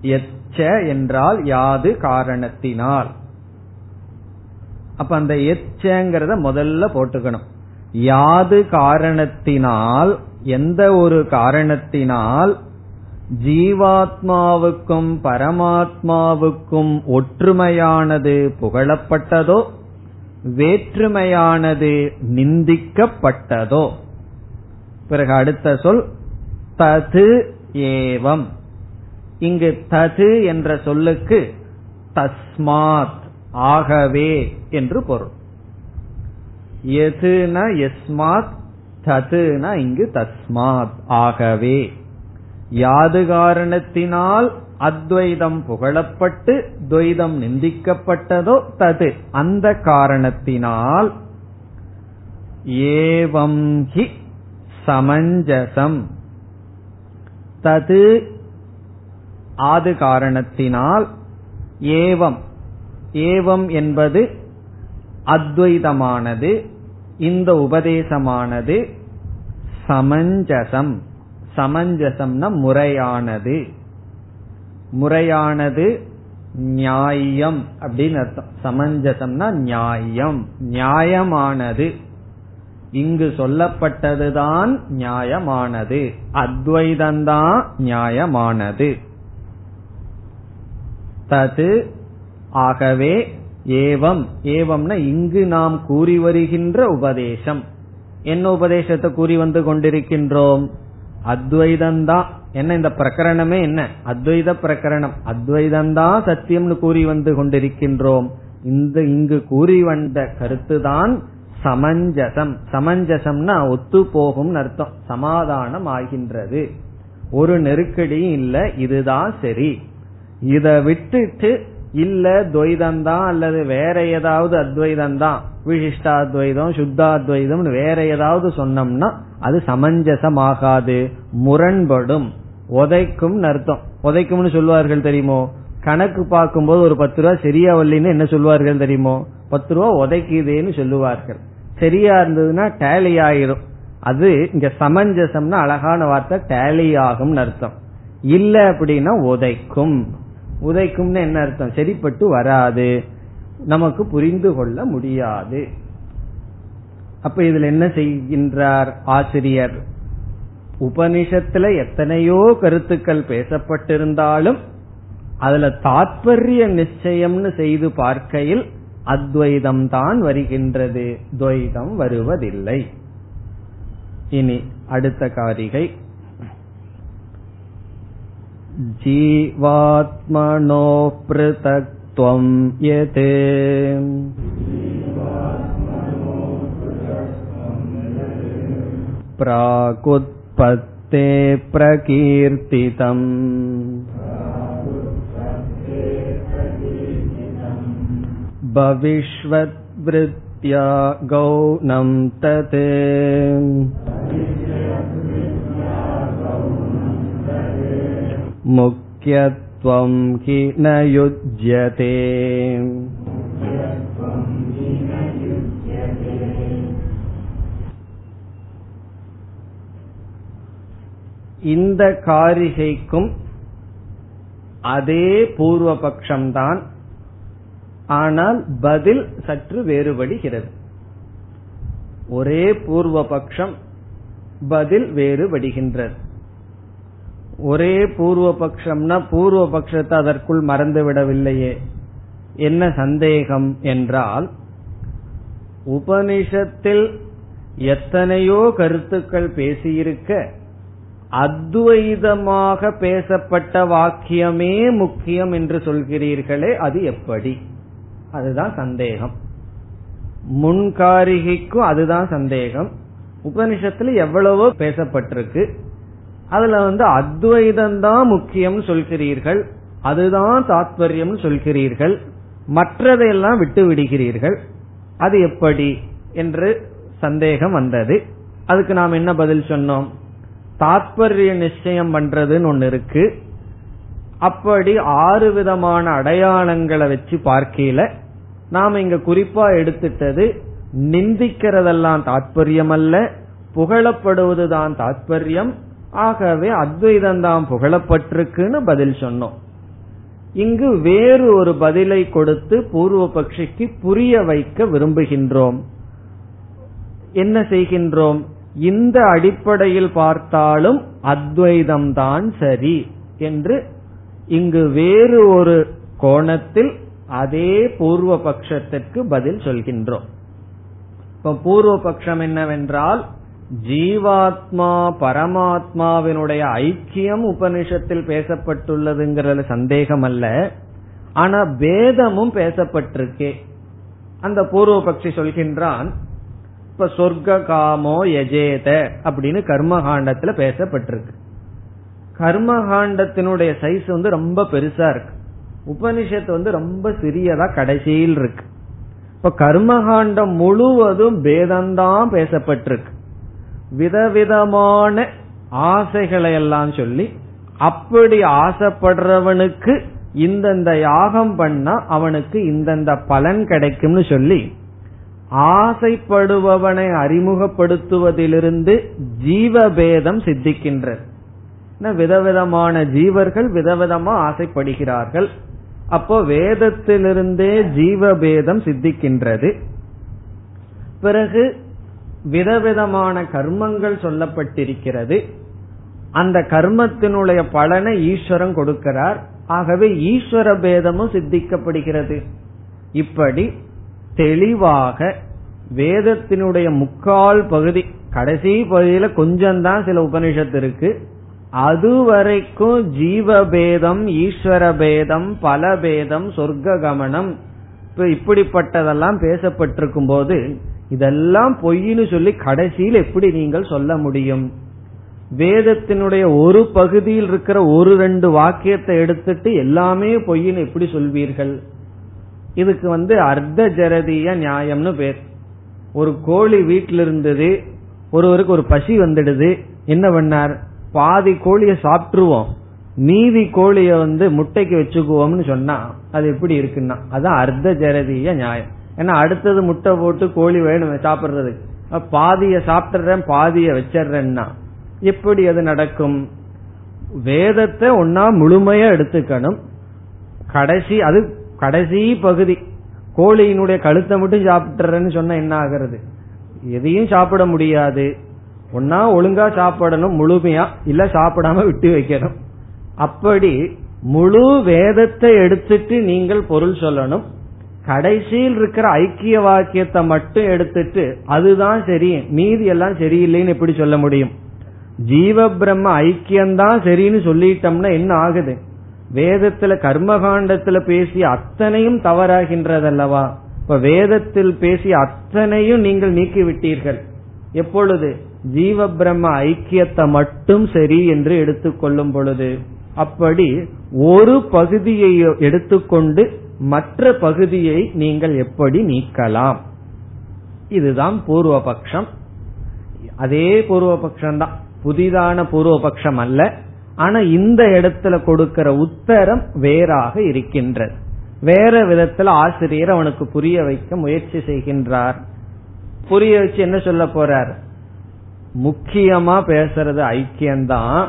எச்ச என்றால் யாது காரணத்தினால். அப்ப அந்த எச்சங்கிறத முதல்ல போட்டுக்கணும். யாது காரணத்தினால் எந்த ஒரு காரணத்தினால் ஜீவாத்மாவுக்கும் பரமாத்மாவுக்கும் ஒற்றுமையானது புகழப்பட்டதோ வேற்றுமையானது நிந்திக்கப்பட்டதோ. பிறகு அடுத்த சொல் தது ஏவம். இங்கு தது என்ற சொல்லுக்கு தஸ்மாத் ஆகவே என்று பொருள். எதுனா எஸ்மாத் ததுனா இங்கு தஸ்மாத் ஆகவே. யாது காரணத்தினால் அத்வைதம் புகழப்பட்டு துவைதம் நிந்திக்கப்பட்டதோ தது. அந்த காரணத்தினால் ஏவம் ஹி சமஞ்சசம். தது ஆது காரணத்தினால் ஏவம். ஏவம் என்பது அத்வைதமானது இந்த உபதேசமானது சமஞ்சசம். சமஞ்சசம்னா முறையானது. முறையானது நியாயம் அப்படின்னு அர்த்தம். சமஞ்சசம்னா நியாயம். நியாயமானது. இங்கு சொல்லப்பட்டதுதான் நியாயமானது. அத்வைதந்தான் நியாயமானது. தது ஆகவே ஏவம். ஏவம்னா இங்கு நாம் கூறி வருகின்ற உபதேசம். என்ன உபதேசத்தை கூறி வந்து கொண்டிருக்கின்றோம்? அத்வைதம் தான் என்ன இந்த பிரகரணமே என்ன? அத்வைத பிரகரணம். அத்வைதந்தான் சத்தியம்னு கூறி வந்து கொண்டிருக்கின்றோம். இந்த இங்கு கூறி வந்த கருத்துதான் சமஞ்சசம். சமஞ்சசம்னா ஒத்து போகும் அர்த்தம். சமாதானம் ஆகின்றது. ஒரு நெருக்கடியும் இல்ல இதுதான் சரி. இத விட்டுட்டு இல்ல துவைதந்தான் அல்லது வேற ஏதாவது அத்வைதந்தான் விசிஷ்டாத்வைதம் சுத்தாத்வைதம் வேற ஏதாவது சொன்னோம்னா அது சமஞ்சசமாகாது முரண்படும் உதைக்கும் அர்த்தம். உதைக்கும்னு சொல்லுவார்கள் தெரியுமோ? கணக்கு பார்க்கும்போது ஒரு பத்து ரூபா சரியா வரலின்னு என்ன சொல்லுவார்கள் தெரியுமோ? பத்து ரூபா உதைக்குதேன்னு சொல்லுவார்கள். சரியா இருந்ததுன்னா டேலி ஆயிரும். அது இங்க சமஞ்சசம்னா அழகான வார்த்தை டேலி ஆகும் அர்த்தம். இல்ல அப்படின்னா உதைக்கும். உதைக்கும்னு என்ன அர்த்தம்? சரிப்பட்டு வராது. நமக்கு புரிந்து கொள்ள முடியாது. அப்ப இதுல என்ன செய்கின்றார் ஆசிரியர் உபனிஷத்துல எத்தனையோ கருத்துக்கள் பேசப்பட்டிருந்தாலும் அதுல தாற்பரிய நிச்சயம்னு செய்து பார்க்கையில் அத்வைதம் தான் வருகின்றது துவைதம் வருவதில்லை இனி அடுத்த காரிகை जीवात्मनो पृथक्त्वं यत् प्रागुत्पत्ते प्रकीर्तितम् भविष्वद्वृत्त्या गौणं तत् मुख्यत्वं हि न युज्यते இந்த காரிகைக்கும் அதே பூர்வ பட்சம்தான் ஆனால் பதில் சற்று வேறுபடுகிறது. ஒரே பூர்வ பட்சம் பதில் வேறுபடுகின்றது. ஒரே பூர்வ பட்சம்னா பூர்வ பட்சத்தை அதற்குள் மறந்து விடவில்லையே என்ன சந்தேகம் என்றால் உபனிஷத்தில் எத்தனையோ கருத்துக்கள் பேசியிருக்க அத்வைதமாக பேசப்பட்ட வாக்கியமே முக்கியம் என்று சொல்கிறீர்களே அது எப்படி? அதுதான் சந்தேகம். முன்காரிகைக்கும் அதுதான் சந்தேகம். உபனிஷத்துல எவ்வளவோ பேசப்பட்டிருக்கு. அதுல வந்து அத்வைதம் தான் முக்கியம் சொல்கிறீர்கள். அதுதான் தாத்பரியம் சொல்கிறீர்கள். மற்றதையெல்லாம் விட்டு விடுகிறீர்கள். அது எப்படி? என்று சந்தேகம் வந்தது. அதுக்கு நாம் என்ன பதில் சொன்னோம்? தாத்பரிய நிச்சயம் பண்றதுன்னு ஒன்னு இருக்கு. அப்படி ஆறு விதமான அடையாளங்களை வச்சு பார்க்கல நாம இங்க குறிப்பா எடுத்துட்டது நிந்திக்கிறதெல்லாம் தாத்பரியம் அல்ல புகழப்படுவதுதான் தாத்பரியம் ஆகவே அத்வைதம் தான் புகழப்பட்டிருக்குன்னு பதில் சொன்னோம். இங்கு வேறு ஒரு பதிலை கொடுத்து பூர்வ பட்சிக்கு புரிய வைக்க விரும்புகின்றோம். என்ன செய்கின்றோம்? இந்த அடிப்படையில் பார்த்தாலும் அத்வைதம் தான் சரி என்று இங்கு வேறு ஒரு கோணத்தில் அதே பூர்வ பட்சத்திற்கு பதில் சொல்கின்றோம். இப்ப பூர்வ பட்சம் என்னவென்றால் ஜீவாத்மா பரமாத்மாவினுடைய ஐக்கியம் உபனிஷத்தில் பேசப்பட்டுள்ளதுங்கிறது சந்தேகம் அல்ல ஆனா பேதமும் பேசப்பட்டிருக்கே. அந்த பூர்வபக்ஷி சொல்கின்றான் இப்ப சொர்க்க காமோ எஜேத அப்படின்னு கர்மகாண்டத்துல பேசப்பட்டிருக்கு. கர்மகாண்டத்தினுடைய சைஸ் வந்து ரொம்ப பெருசா இருக்கு. உபனிஷத்து வந்து ரொம்ப சிறியதா கடைசியில் இருக்கு. இப்ப கர்மகாண்டம் முழுவதும் பேதம்தான் பேசப்பட்டிருக்கு. விதவிதமான ஆசைகளை எல்லாம் சொல்லி அப்படி ஆசைப்படுறவனுக்கு இந்தந்த யாகம் பண்ணா அவனுக்கு இந்தந்த பலன் கிடைக்கும்னு சொல்லி ஆசைப்படுபவனை அறிமுகப்படுத்துவதிலிருந்து ஜீவபேதம் சித்திக்கின்றது. விதவிதமான ஜீவர்கள் விதவிதமா ஆசைப்படுகிறார்கள். அப்போ வேதத்திலிருந்தே ஜீவபேதம் சித்திக்கின்றது. பிறகு விதவிதமான கர்மங்கள் சொல்லப்பட்டிருக்கிறது. அந்த கர்மத்தினுடைய பலனை ஈஸ்வரன் கொடுக்கிறார். ஆகவே ஈஸ்வர பேதமும் சித்திக்கப்படுகிறது. இப்படி தெளிவாக வேதத்தினுடைய முக்கால் பகுதி கடைசி பகுதியில கொஞ்சம்தான் சில உபனிஷத்து இருக்கு. அதுவரைக்கும் ஜீவபேதம் ஈஸ்வர பேதம் பலபேதம் சொர்க்க கமனம் இப்படிப்பட்டதெல்லாம் பேசப்பட்டிருக்கும் போது இதெல்லாம் பொய்னு சொல்லி கடைசியில் எப்படி நீங்கள் சொல்ல முடியும்? வேதத்தினுடைய ஒரு பகுதியில் இருக்கிற ஒரு ரெண்டு வாக்கியத்தை எடுத்துட்டு எல்லாமே பொய்னு எப்படி சொல்வீர்கள்? இதுக்கு வந்து அர்த்த ஜரதிய நியாயம்னு பேர். ஒரு கோழி வீட்டில் இருந்தது ஒருவருக்கு ஒரு பசி வந்துடுது என்ன பண்ணார்? பாதி கோழிய சாப்பிட்டுருவோம். மீதி கோழிய வந்து முட்டைக்கு வச்சுக்குவோம்னு சொன்னா அது எப்படி இருக்குன்னா அதான் அர்த்த ஜரதிய நியாயம். ஏன்னா அடுத்தது முட்டை போட்டு கோழி வேணும் சாப்பிடுறதுக்கு. பாதிய சாப்பிட்டுறேன் பாதிய வச்சிடுறேன்னா எப்படி அது நடக்கும்? வேதத்தை ஒன்னா முழுமையா எடுத்துக்கணும். கடைசி அது கடைசி பகுதி. கோழியினுடைய கழுத்தை மட்டும் சாப்பிட்டுறேன்னு சொன்னா என்ன ஆகிறது? எதையும் சாப்பிட முடியாது. ஒன்னா ஒழுங்கா சாப்பிடணும் முழுமையா. இல்ல சாப்பிடாம விட்டு வைக்கணும். அப்படி முழு வேதத்தை எடுத்துட்டு நீங்கள் பொருள் சொல்லணும். கடைசியில் இருக்கிற ஐக்கிய வாக்கியத்தை மட்டும் எடுத்துட்டு அதுதான் சரி மீதி எல்லாம் சரியில்லைன்னு எப்படி சொல்ல முடியும்? ஜீவ பிரம்ம ஐக்கியம்தான் சரின்னு சொல்லிட்டோம்னா என்ன ஆகுது? வேதத்துல கர்மகாண்டத்துல பேசிய அத்தனையும் தவறாகின்றதல்லவா? இப்ப வேதத்தில் பேசிய அத்தனையும் நீங்கள் நீக்கி விட்டீர்கள் எப்பொழுது? ஜீவ பிரம்ம ஐக்கியத்தை மட்டும் சரி என்று எடுத்துக்கொள்ளும் பொழுது. அப்படி ஒரு பகுதியை எடுத்துக்கொண்டு மற்ற பகுதியை நீங்கள் எப்படி நீக்கலாம்? இதுதான் பூர்வபக்ஷம். அதே பூர்வபக்ஷம் தான் புதிதான பூர்வபக்ஷம் அல்ல. ஆனா இந்த இடத்துல கொடுக்கிற உத்தரம் வேறாக இருக்கின்றது. வேற விதத்துல ஆசிரியர் அவனுக்கு புரிய வைக்க முயற்சி செய்கின்றார். புரிய வச்சு என்ன சொல்ல போறார்? முக்கியமா பேசுறது ஐக்கியம்தான்.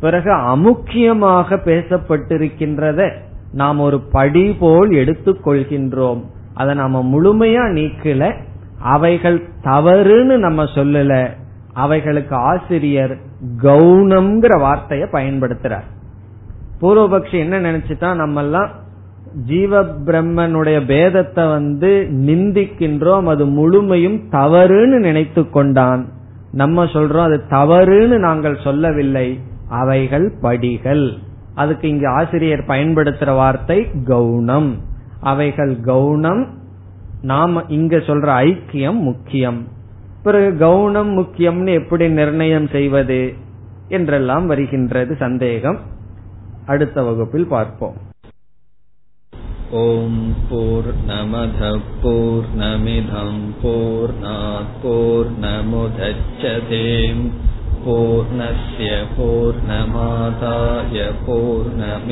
பிறகு அமுக்கியமாக பேசப்பட்டிருக்கின்றத நாம் ஒரு படி போல் எடுத்துக்கொள்கின்றோம் அதை நாம முழுமையா நீக்கல. அவைகள் தவறுன்னு நம்ம சொல்லல. அவைகளுக்கு ஆசிரியர் கவுனம்ங்கிற வார்த்தையை பயன்படுத்துறார். பூர்வபக்ஷி என்ன நினைச்சுதான் நம்ம எல்லாம் ஜீவ பிரம்மனுடைய பேதத்தை வந்து நிந்திக்கின்றோம் அது முழுமையும் தவறுன்னு நினைத்து கொண்டான். நம்ம சொல்றோம் அது தவறுன்னு நாங்கள் சொல்லவில்லை. அவைகள் படிகள். அதுக்கு இங்கு ஆசிரியர் பயன்படுத்துற வார்த்தை கவுனம் அவைகள் கவுனம் நாம இங்க சொல்ற ஐக்கியம் முக்கியம். பிறகு கவுனம் முக்கியம்னு எப்படி நிர்ணயம் செய்வது என்றெல்லாம் வருகின்றது சந்தேகம் அடுத்த வகுப்பில் பார்ப்போம் ஓம் போர் நமத போர் நமிதம் போர் போர் நமுதச்சதேம் पूर्णस्य पूर्णमादाय पूर्णमेवावशिष्यते